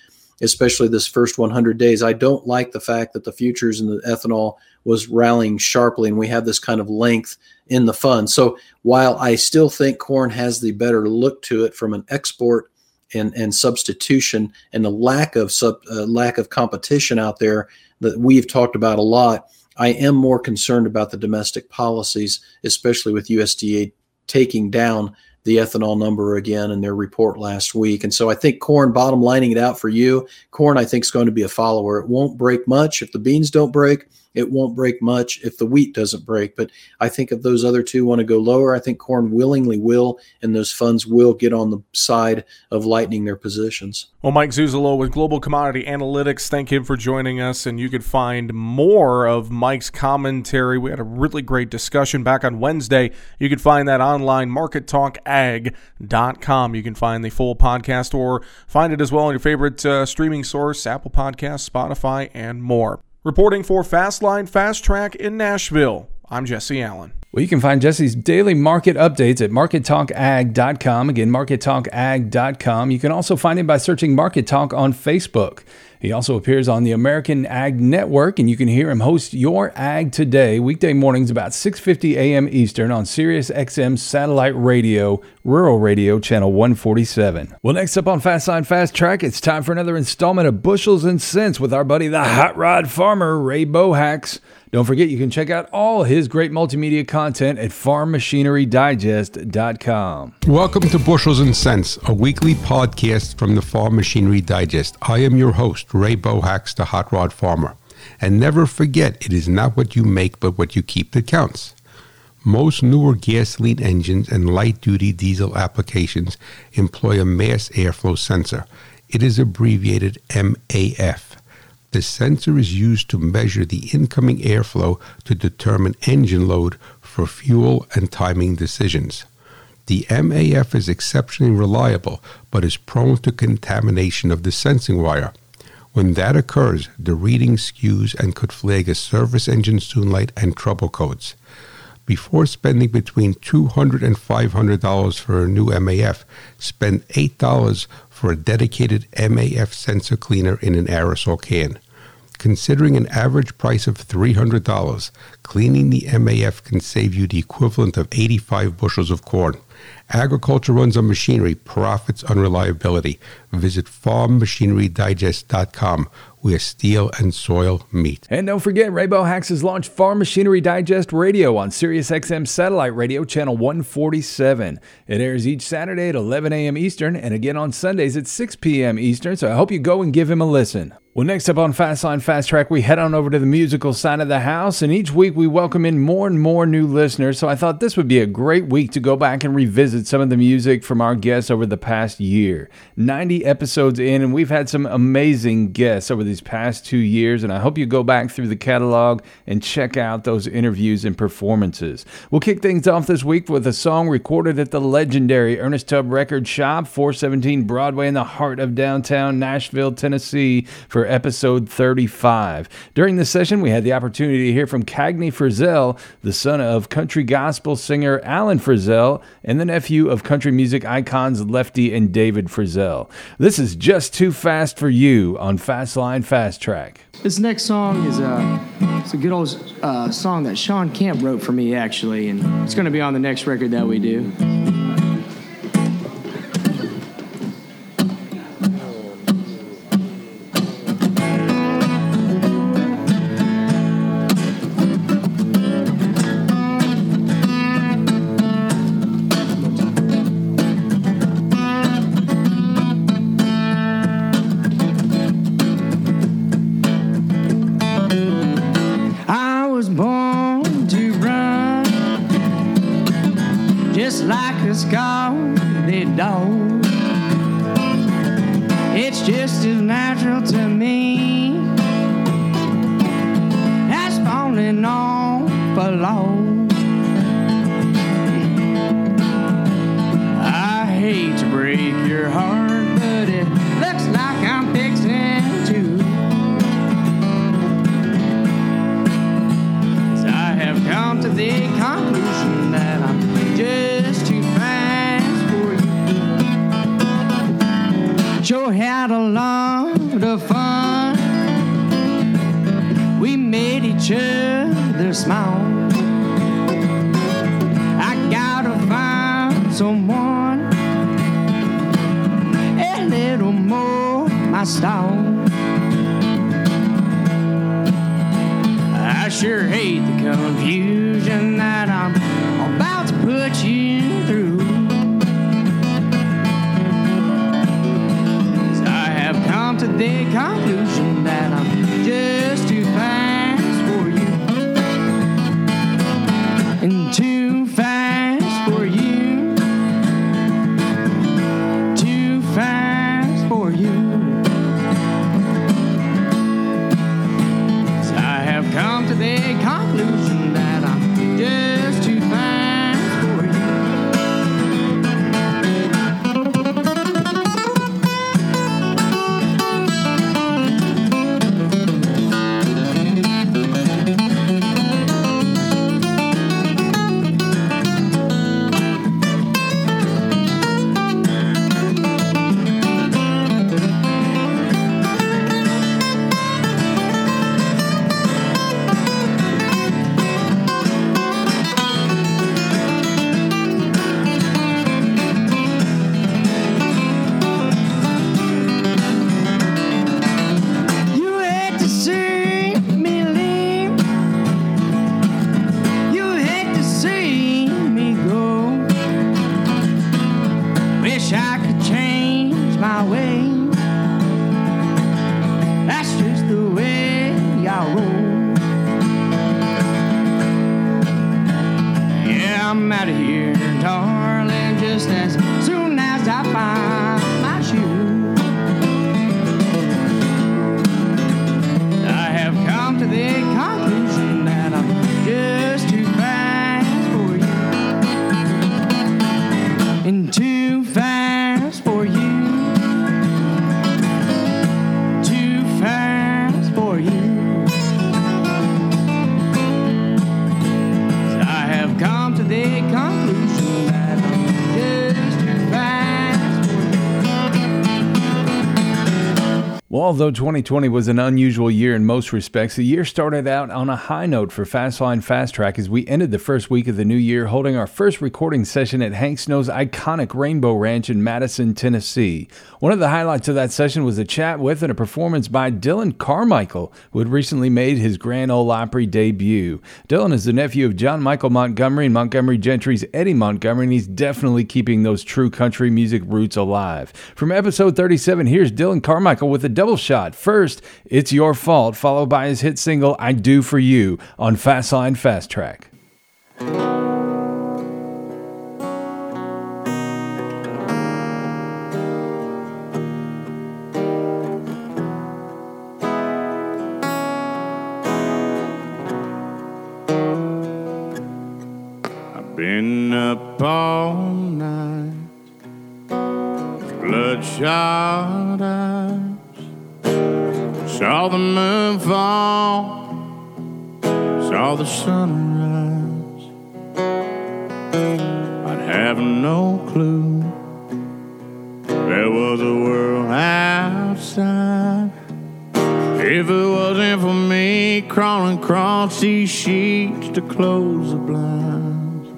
especially this first 100 days. I don't like the fact that the futures and the ethanol was rallying sharply and we have this kind of length in the fund. So while I still think corn has the better look to it from an export and, and substitution and the lack of sub, uh, lack of competition out there that we've talked about a lot, I am more concerned about the domestic policies, especially with USDA taking down the ethanol number again in their report last week. And so I think corn, bottom lining it out for you, corn I think is going to be a follower. It won't break much if the beans don't break it won't break much if the wheat doesn't break. But I think if those other two want to go lower, I think corn willingly will, and those funds will get on the side of lightening their positions. Well, Mike Zuzolo with Global Commodity Analytics, thank him for joining us. And you can find more of Mike's commentary. We had a really great discussion back on Wednesday. You can find that online, markettalkag.com. You can find the full podcast or find it as well on your favorite uh, streaming source, Apple Podcasts, Spotify, and more. Reporting for Fastline Fast Track in Nashville, I'm Jesse Allen. Well, you can find Jesse's daily market updates at markettalkag.com. Again, markettalkag.com. You can also find him by searching Market Talk on Facebook. He also appears on the American Ag Network, and you can hear him host Your Ag Today weekday mornings about 6:50 a.m. Eastern on Sirius XM satellite radio, Rural Radio channel 147. Well, next up on Fastline Fast Track, it's time for another installment of Bushels and Cents with our buddy the Hot Rod Farmer Ray Bohacz. Don't forget you can check out all his great multimedia content at farmmachinerydigest.com. Welcome to Bushels and Cents, a weekly podcast from the Farm Machinery Digest. I am your host, Ray Bohacz, the Hot Rod Farmer. And never forget, it is not what you make, but what you keep that counts. Most newer gasoline engines and light duty diesel applications employ a mass airflow sensor. It is abbreviated MAF. The sensor is used to measure the incoming airflow to determine engine load for fuel and timing decisions. The MAF is exceptionally reliable but is prone to contamination of the sensing wire. When that occurs, the reading skews and could flag a service engine soon light and trouble codes. Before spending between $200 and $500 for a new MAF, spend $8 for a dedicated MAF sensor cleaner in an aerosol can. Considering an average price of $300, cleaning the MAF can save you the equivalent of 85 bushels of corn. Agriculture runs on machinery, profits on reliability. Visit farmmachinerydigest.com where steel and soil meet. And don't forget, Ray Bohacz has launched Farm Machinery Digest Radio on SiriusXM Satellite Radio, channel 147. It airs each Saturday at 11 a.m. Eastern and again on Sundays at 6 p.m. Eastern, so I hope you go and give him a listen. Well, next up on Fastline Fast Track, we head on over to the musical side of the house, and each week we welcome in more and more new listeners. So I thought this would be a great week to go back and revisit some of the music from our guests over the past year. 90 episodes in, and we've had some amazing guests over these past two years, and I hope you go back through the catalog and check out those interviews and performances. We'll kick things off this week with a song recorded at the legendary Ernest Tubb Record Shop, 417 Broadway in the heart of downtown Nashville, Tennessee, for episode 35. During this session, we had the opportunity to hear from Cagney Frizzell, the son of country gospel singer Allen Frizzell, and the nephew of country music icons Lefty and David Frizzell. This is Just Too Fast for You on Fastline Fast Track. This next song is a, it's a good old uh, song that Shawn Camp wrote for me, actually, and it's going to be on the next record that we do. Although 2020 was an unusual year in most respects, the year started out on a high note for Fastline Fast Track as we ended the first week of the new year holding our first recording session at Hank Snow's iconic Rainbow Ranch in Madison, Tennessee. One of the highlights of that session was a chat with and a performance by Dylan Carmichael, who had recently made his Grand Ole Opry debut. Dylan is the nephew of John Michael Montgomery and Montgomery Gentry's Eddie Montgomery, and he's definitely keeping those true country music roots alive. From episode 37, here's Dylan Carmichael with a double shot. First, It's Your Fault, followed by his hit single, I Do For You, on Fastline Fast Track. I've been up all night, bloodshot. Saw the moon fall, saw the sun rise. I'd have no clue there was a world outside. If it wasn't for me crawling across these sheets to close the blinds.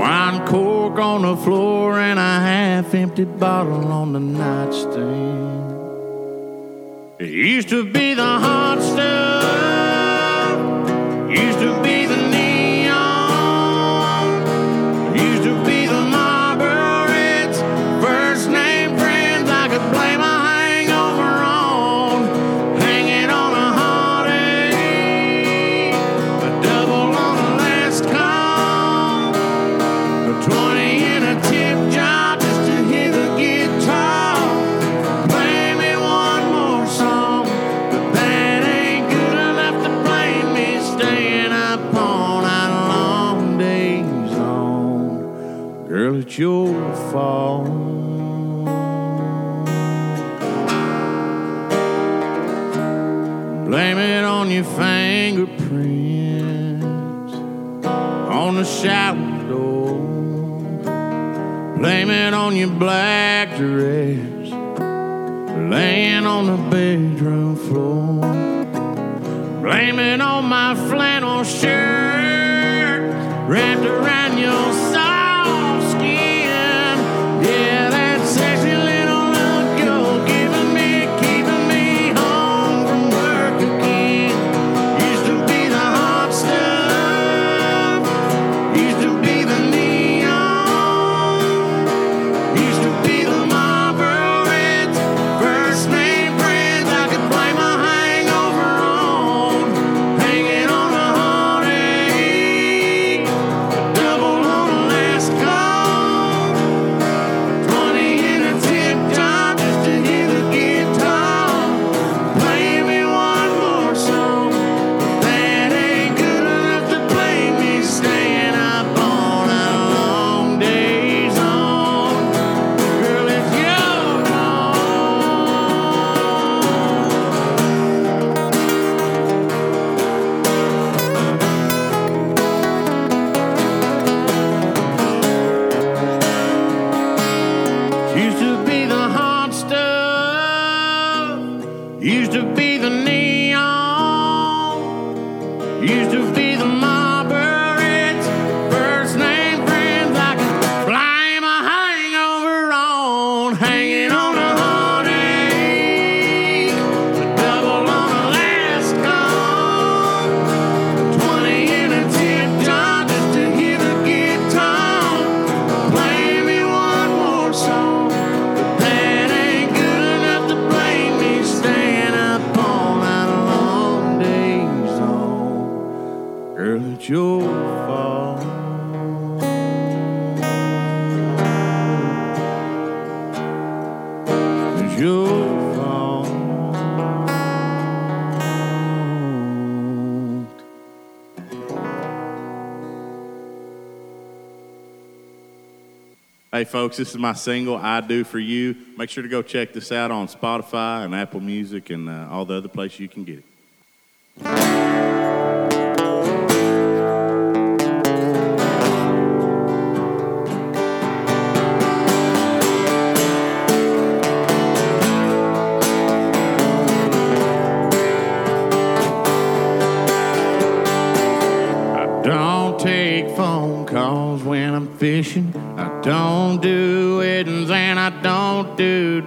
Wine cork on the floor and a half empty bottle on the nightstand. It used to be the hot stuff, used to be on your black dress laying on the bedroom floor. blaming on my flannel shirt It's your fault. Hey, folks, this is my single, I Do For You. Make sure to go check this out on Spotify and Apple Music and uh, all the other places you can get it.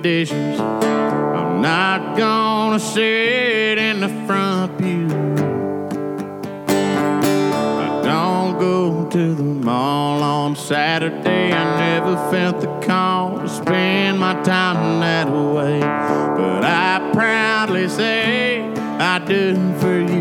Dishes. I'm not gonna sit in the front pew. I don't go to the mall on Saturday. I never felt the call to spend my time that way. But I proudly say I do for you.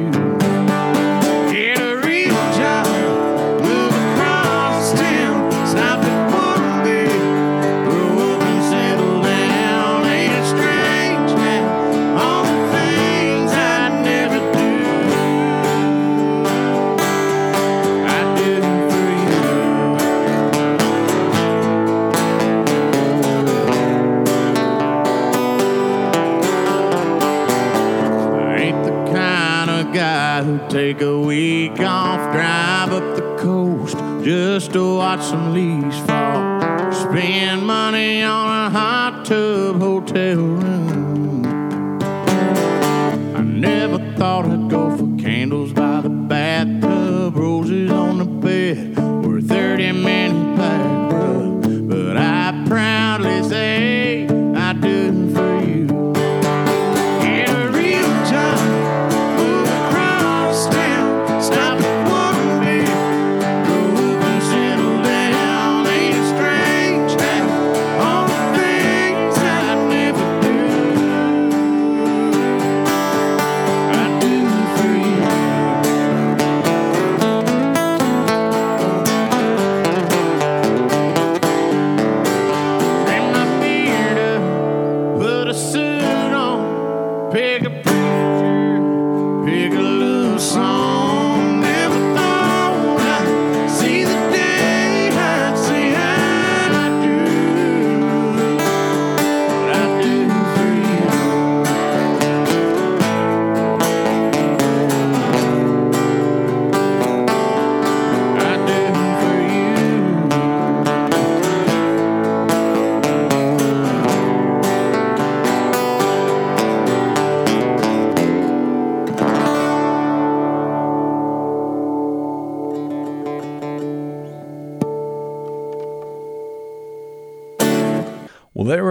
Take a week off, drive up the coast just to watch some leaves fall. Spend money on a hot tub hotel room.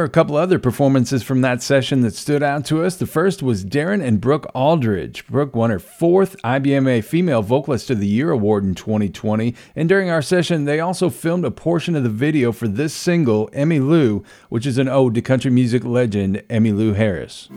A couple other performances from that session that stood out to us. The first was Darin and Brooke Aldridge. Brooke won her fourth IBMA Female Vocalist of the Year award in 2020. And during our session, they also filmed a portion of the video for this single, Emmylou, which is an ode to country music legend Emmylou Harris.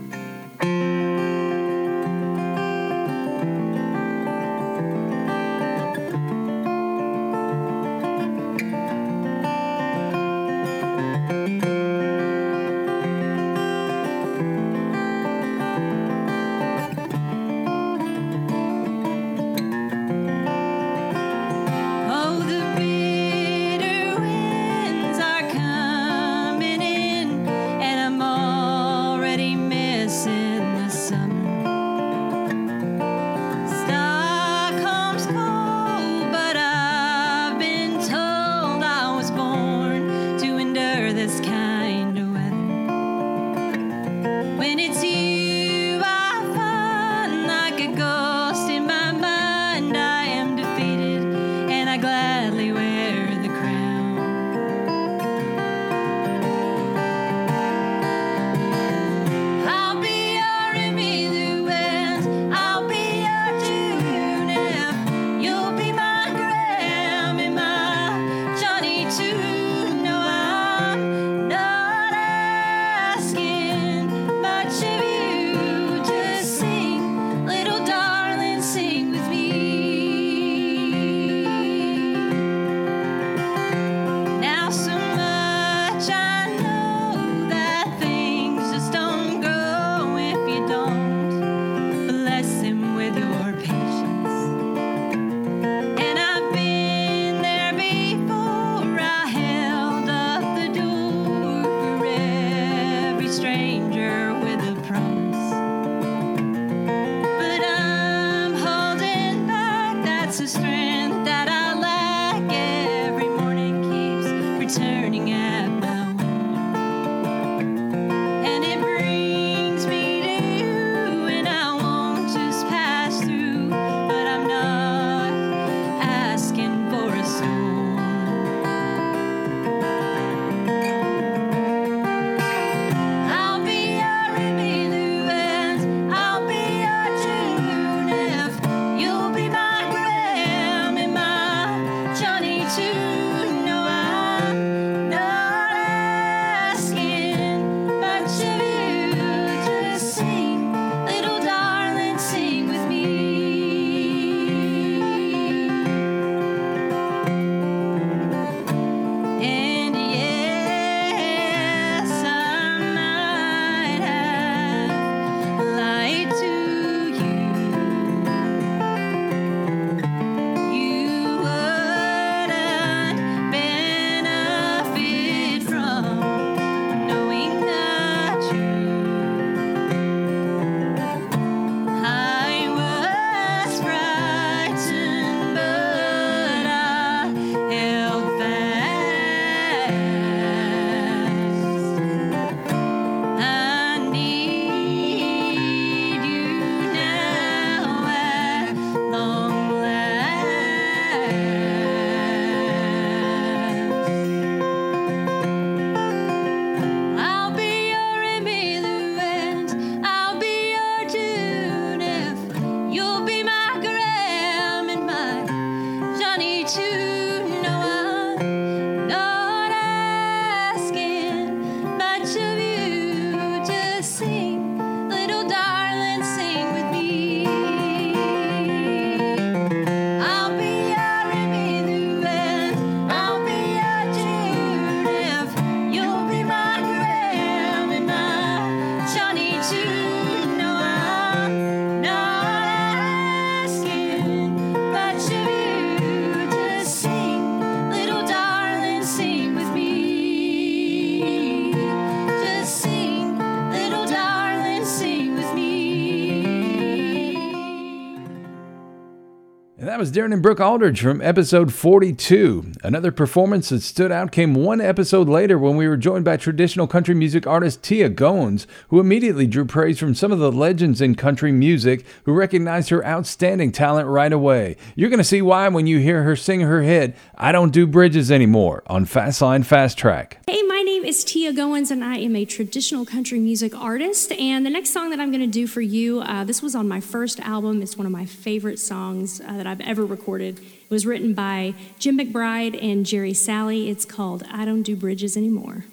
Was Darin and Brooke Aldridge from episode 42. Another performance that stood out came one episode later when we were joined by traditional country music artist Tia Goins, who immediately drew praise from some of the legends in country music who recognized her outstanding talent right away. You're going to see why when you hear her sing her hit, I Don't Do Bridges Anymore, on Fastline Fast Track. Hey, name is Tia Goins, and I am a traditional country music artist. And the next song that I'm going to do for you, uh, this was on my first album. It's one of my favorite songs uh, that I've ever recorded. It was written by Jim McBride and Jerry Salley. It's called I Don't Do Bridges Anymore.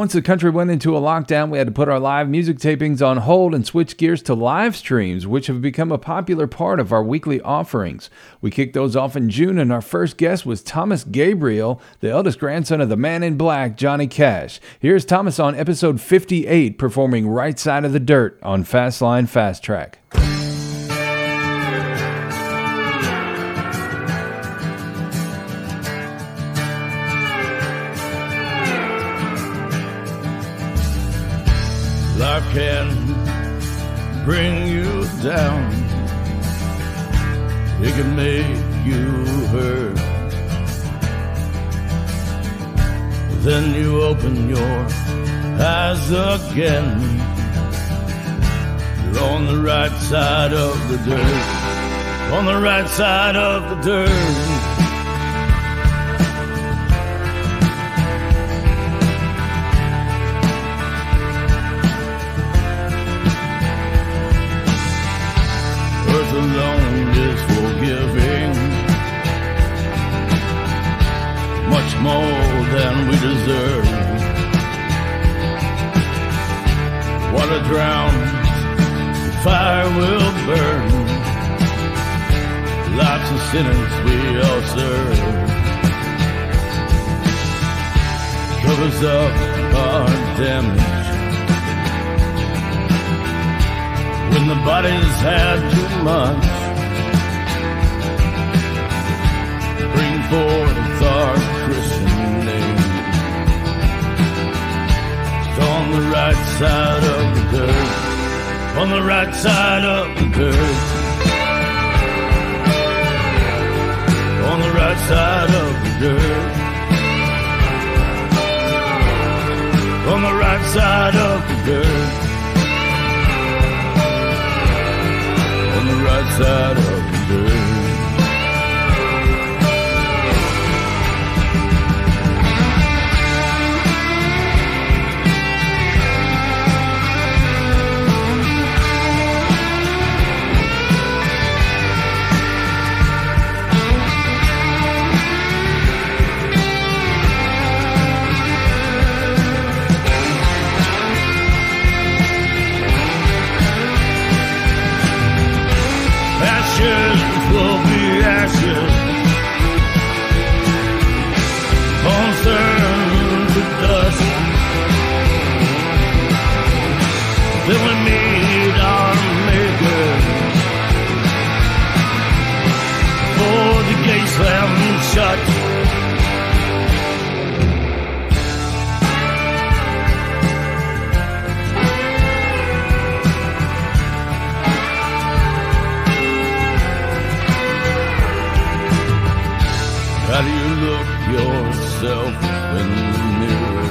Once the country went into a lockdown, we had to put our live music tapings on hold and switch gears to live streams, which have become a popular part of our weekly offerings. We kicked those off in June, and our first guest was Thomas Gabriel, the eldest grandson of the man in black, Johnny Cash. Here's Thomas on episode 58 performing Right Side of the Dirt on Fastline Fast Track. Can bring you down. It can make you hurt. Then you open your eyes again. You're on the right side of the dirt. On the right side of the dirt. Alone is forgiving much more than we deserve. Water drowns, fire will burn. Lots of sinners we all serve. Covers up our damage. When the body's had too much. Bring forth our Christian name. It's on the right side of the dirt. On the right side of the dirt. On the right side of the dirt. On the right side of the dirt. On the right side of the will be ashes. Yourself in the mirror?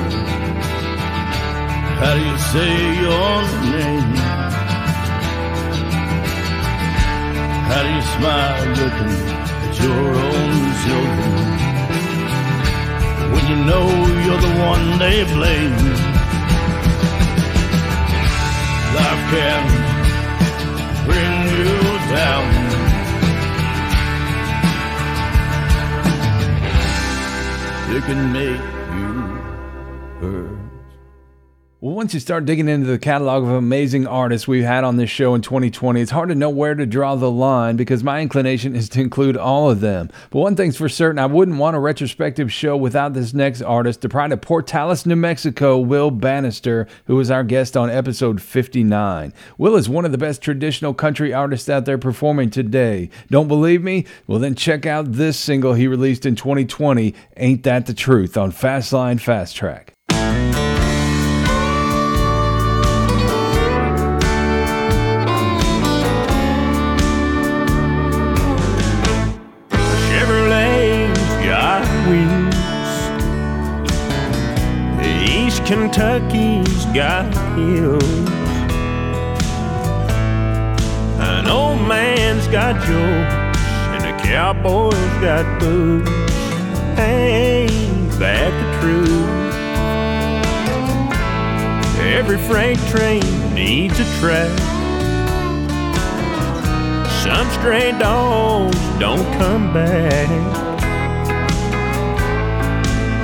How do you say your name? How do you smile looking at your own children? When you know you're the one they blame. Life can bring you down. It can make you hurt. Well, once you start digging into the catalog of amazing artists we've had on this show in 2020, it's hard to know where to draw the line because my inclination is to include all of them. But one thing's for certain, I wouldn't want a retrospective show without this next artist, the pride of Portales, New Mexico, Will Banister, who was our guest on episode 59. Will is one of the best traditional country artists out there performing today. Don't believe me? Well, then check out this single he released in 2020, Ain't That the Truth, on Fastline Fast Track. Kentucky's got hills. An old man's got jokes, and a cowboy's got boots. Ain't that the truth? Every freight train needs a track. Some stray dogs don't come back.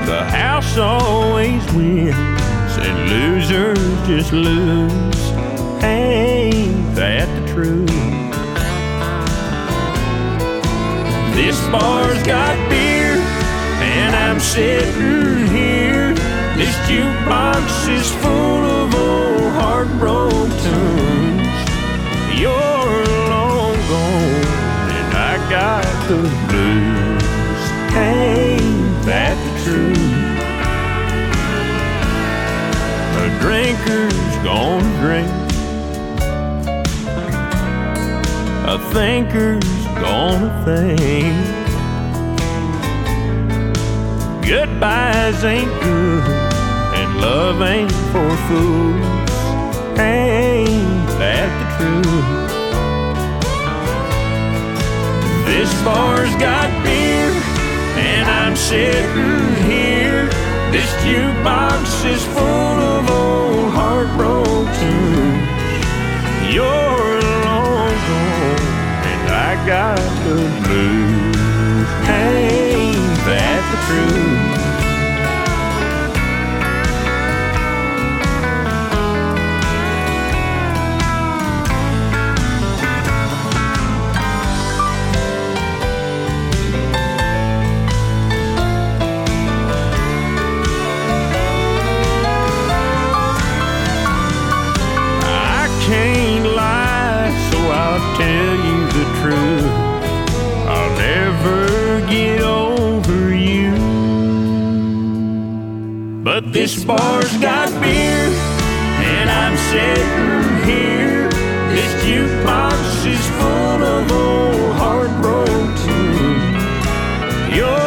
The house always wins, and losers just lose. Ain't that the truth? This bar's got beer, and I'm sitting here. This jukebox is full of old heartbroken tunes. You're long gone, and I got the blues. Ain't drinker's gonna drink, a thinker's gonna think. Goodbyes ain't good, and love ain't for fools. Ain't that the truth? This bar's got beer, and I'm sitting here. This jukebox is full of old heartbroken. You're long gone, and I got the blues. Ain't that the truth? This bar's got beer, and I'm sitting here. This jukebox is full of old heartbroken. You're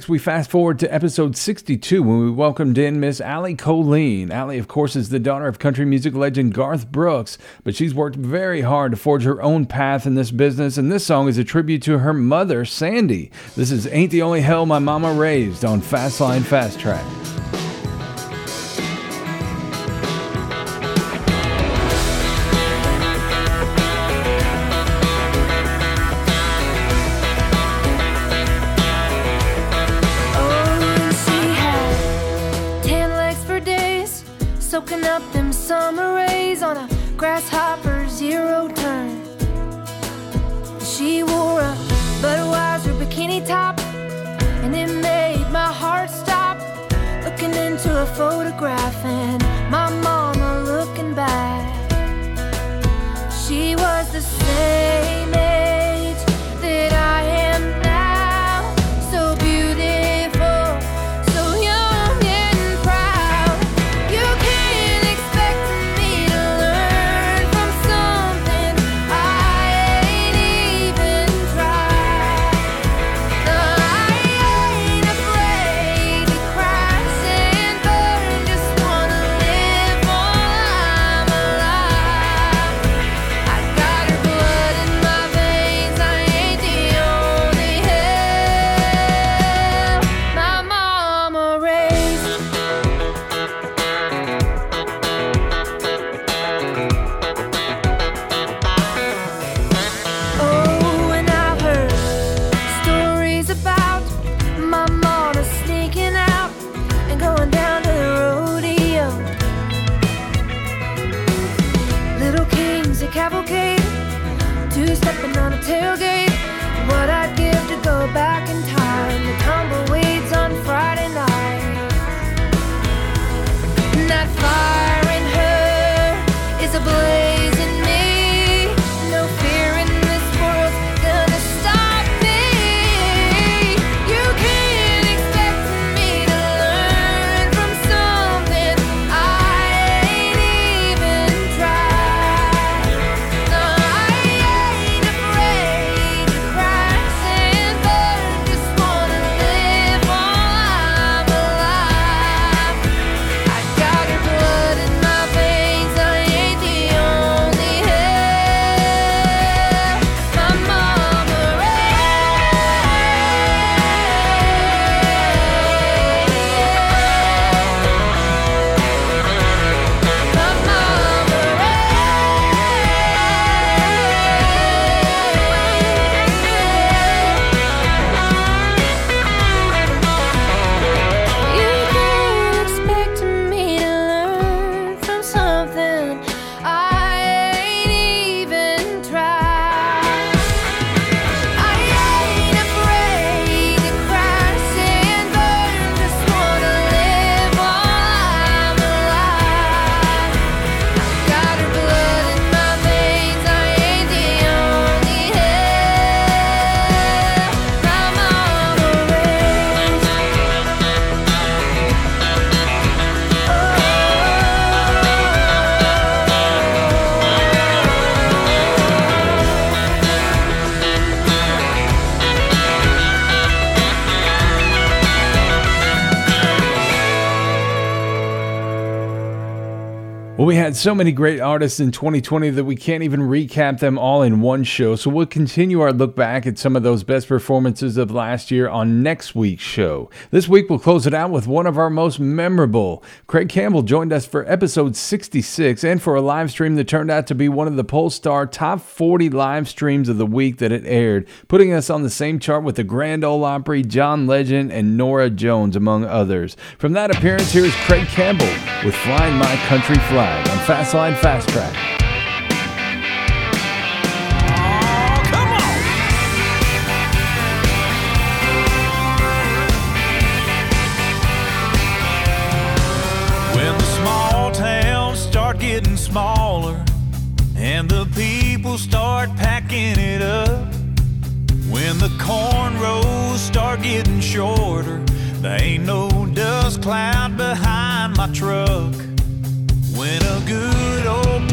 next we fast forward to episode 62 when we welcomed in Miss Allie Colleen. Allie, of course, is the daughter of country music legend Garth Brooks, but she's worked very hard to forge her own path in this business, and this song is a tribute to her mother, Sandy. This is Ain't the Only Hell My Mama Raised on Fastline Fast Track. The same Well, we had so many great artists in 2020 that we can't even recap them all in one show. So we'll continue our look back at some of those best performances of last year on next week's show. This week we'll close it out with one of our most memorable. Craig Campbell joined us for episode 66 and for a live stream that turned out to be one of the Pollstar top 40 live streams of the week that it aired, putting us on the same chart with the Grand Ole Opry, John Legend, and Norah Jones, among others. From that appearance, here is Craig Campbell with Flying My Country Flag on Fastline Fast Track. Oh, when the small towns start getting smaller and the people start packing it up, when the corn rows start getting shorter, there ain't no dust cloud behind my truck. When a good old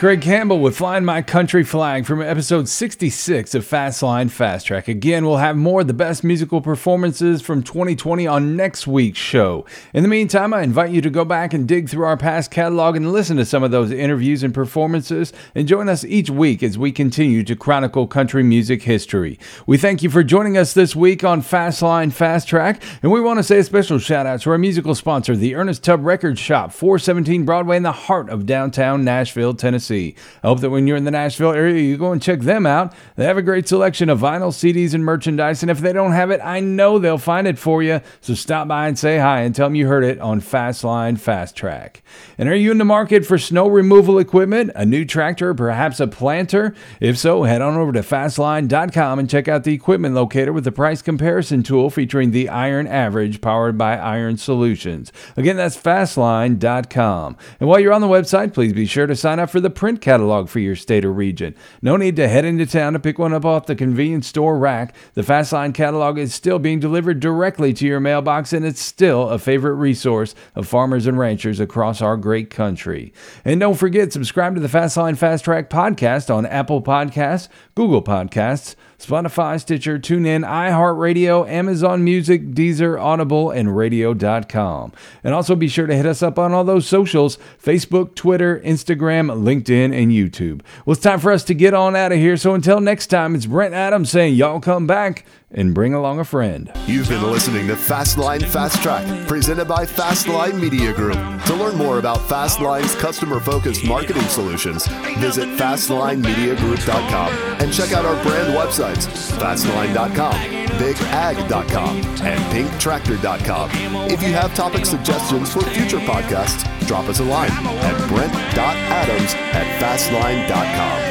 Craig Campbell with Flying My Country Flag from episode 66 of Fastline Fast Track. Again, we'll have more of the best musical performances from 2020 on next week's show. In the meantime, I invite you to go back and dig through our past catalog and listen to some of those interviews and performances and join us each week as we continue to chronicle country music history. We thank you for joining us this week on Fastline Fast Track, and we want to say a special shout out to our musical sponsor, the Ernest Tubb Record Shop, 417 Broadway in the heart of downtown Nashville, Tennessee. I hope that when you're in the Nashville area, you go and check them out. They have a great selection of vinyl, CDs, and merchandise, and if they don't have it, I know they'll find it for you. So stop by and say hi and tell them you heard it on Fastline Fast Track. And are you in the market for snow removal equipment, a new tractor, perhaps a planter? If so, head on over to fastline.com and check out the equipment locator with the price comparison tool featuring the Iron Average powered by Iron Solutions. Again, that's fastline.com. And while you're on the website, please be sure to sign up for the print catalog for your state or region. No need to head into town to pick one up off the convenience store rack. The Fastline catalog is still being delivered directly to your mailbox, and it's still a favorite resource of farmers and ranchers across our great country. And don't forget, subscribe to the Fastline Fast Track podcast on Apple Podcasts, Google Podcasts, Spotify, Stitcher, TuneIn, iHeartRadio, Amazon Music, Deezer, Audible, and Radio.com. And also be sure to hit us up on all those socials Facebook, Twitter, Instagram, LinkedIn, and YouTube. Well, it's time for us to get on out of here. So until next time, it's Brent Adams saying, Y'all come back and bring along a friend. You've been listening to Fastline Fast Track, presented by Fastline Media Group. To learn more about Fastline's customer focused marketing solutions, visit FastlineMediaGroup.com and check out our brand websites Fastline.com, BigAg.com, and PinkTractor.com. If you have topic suggestions for future podcasts, drop us a line at Brent.Adams at Fastline.com.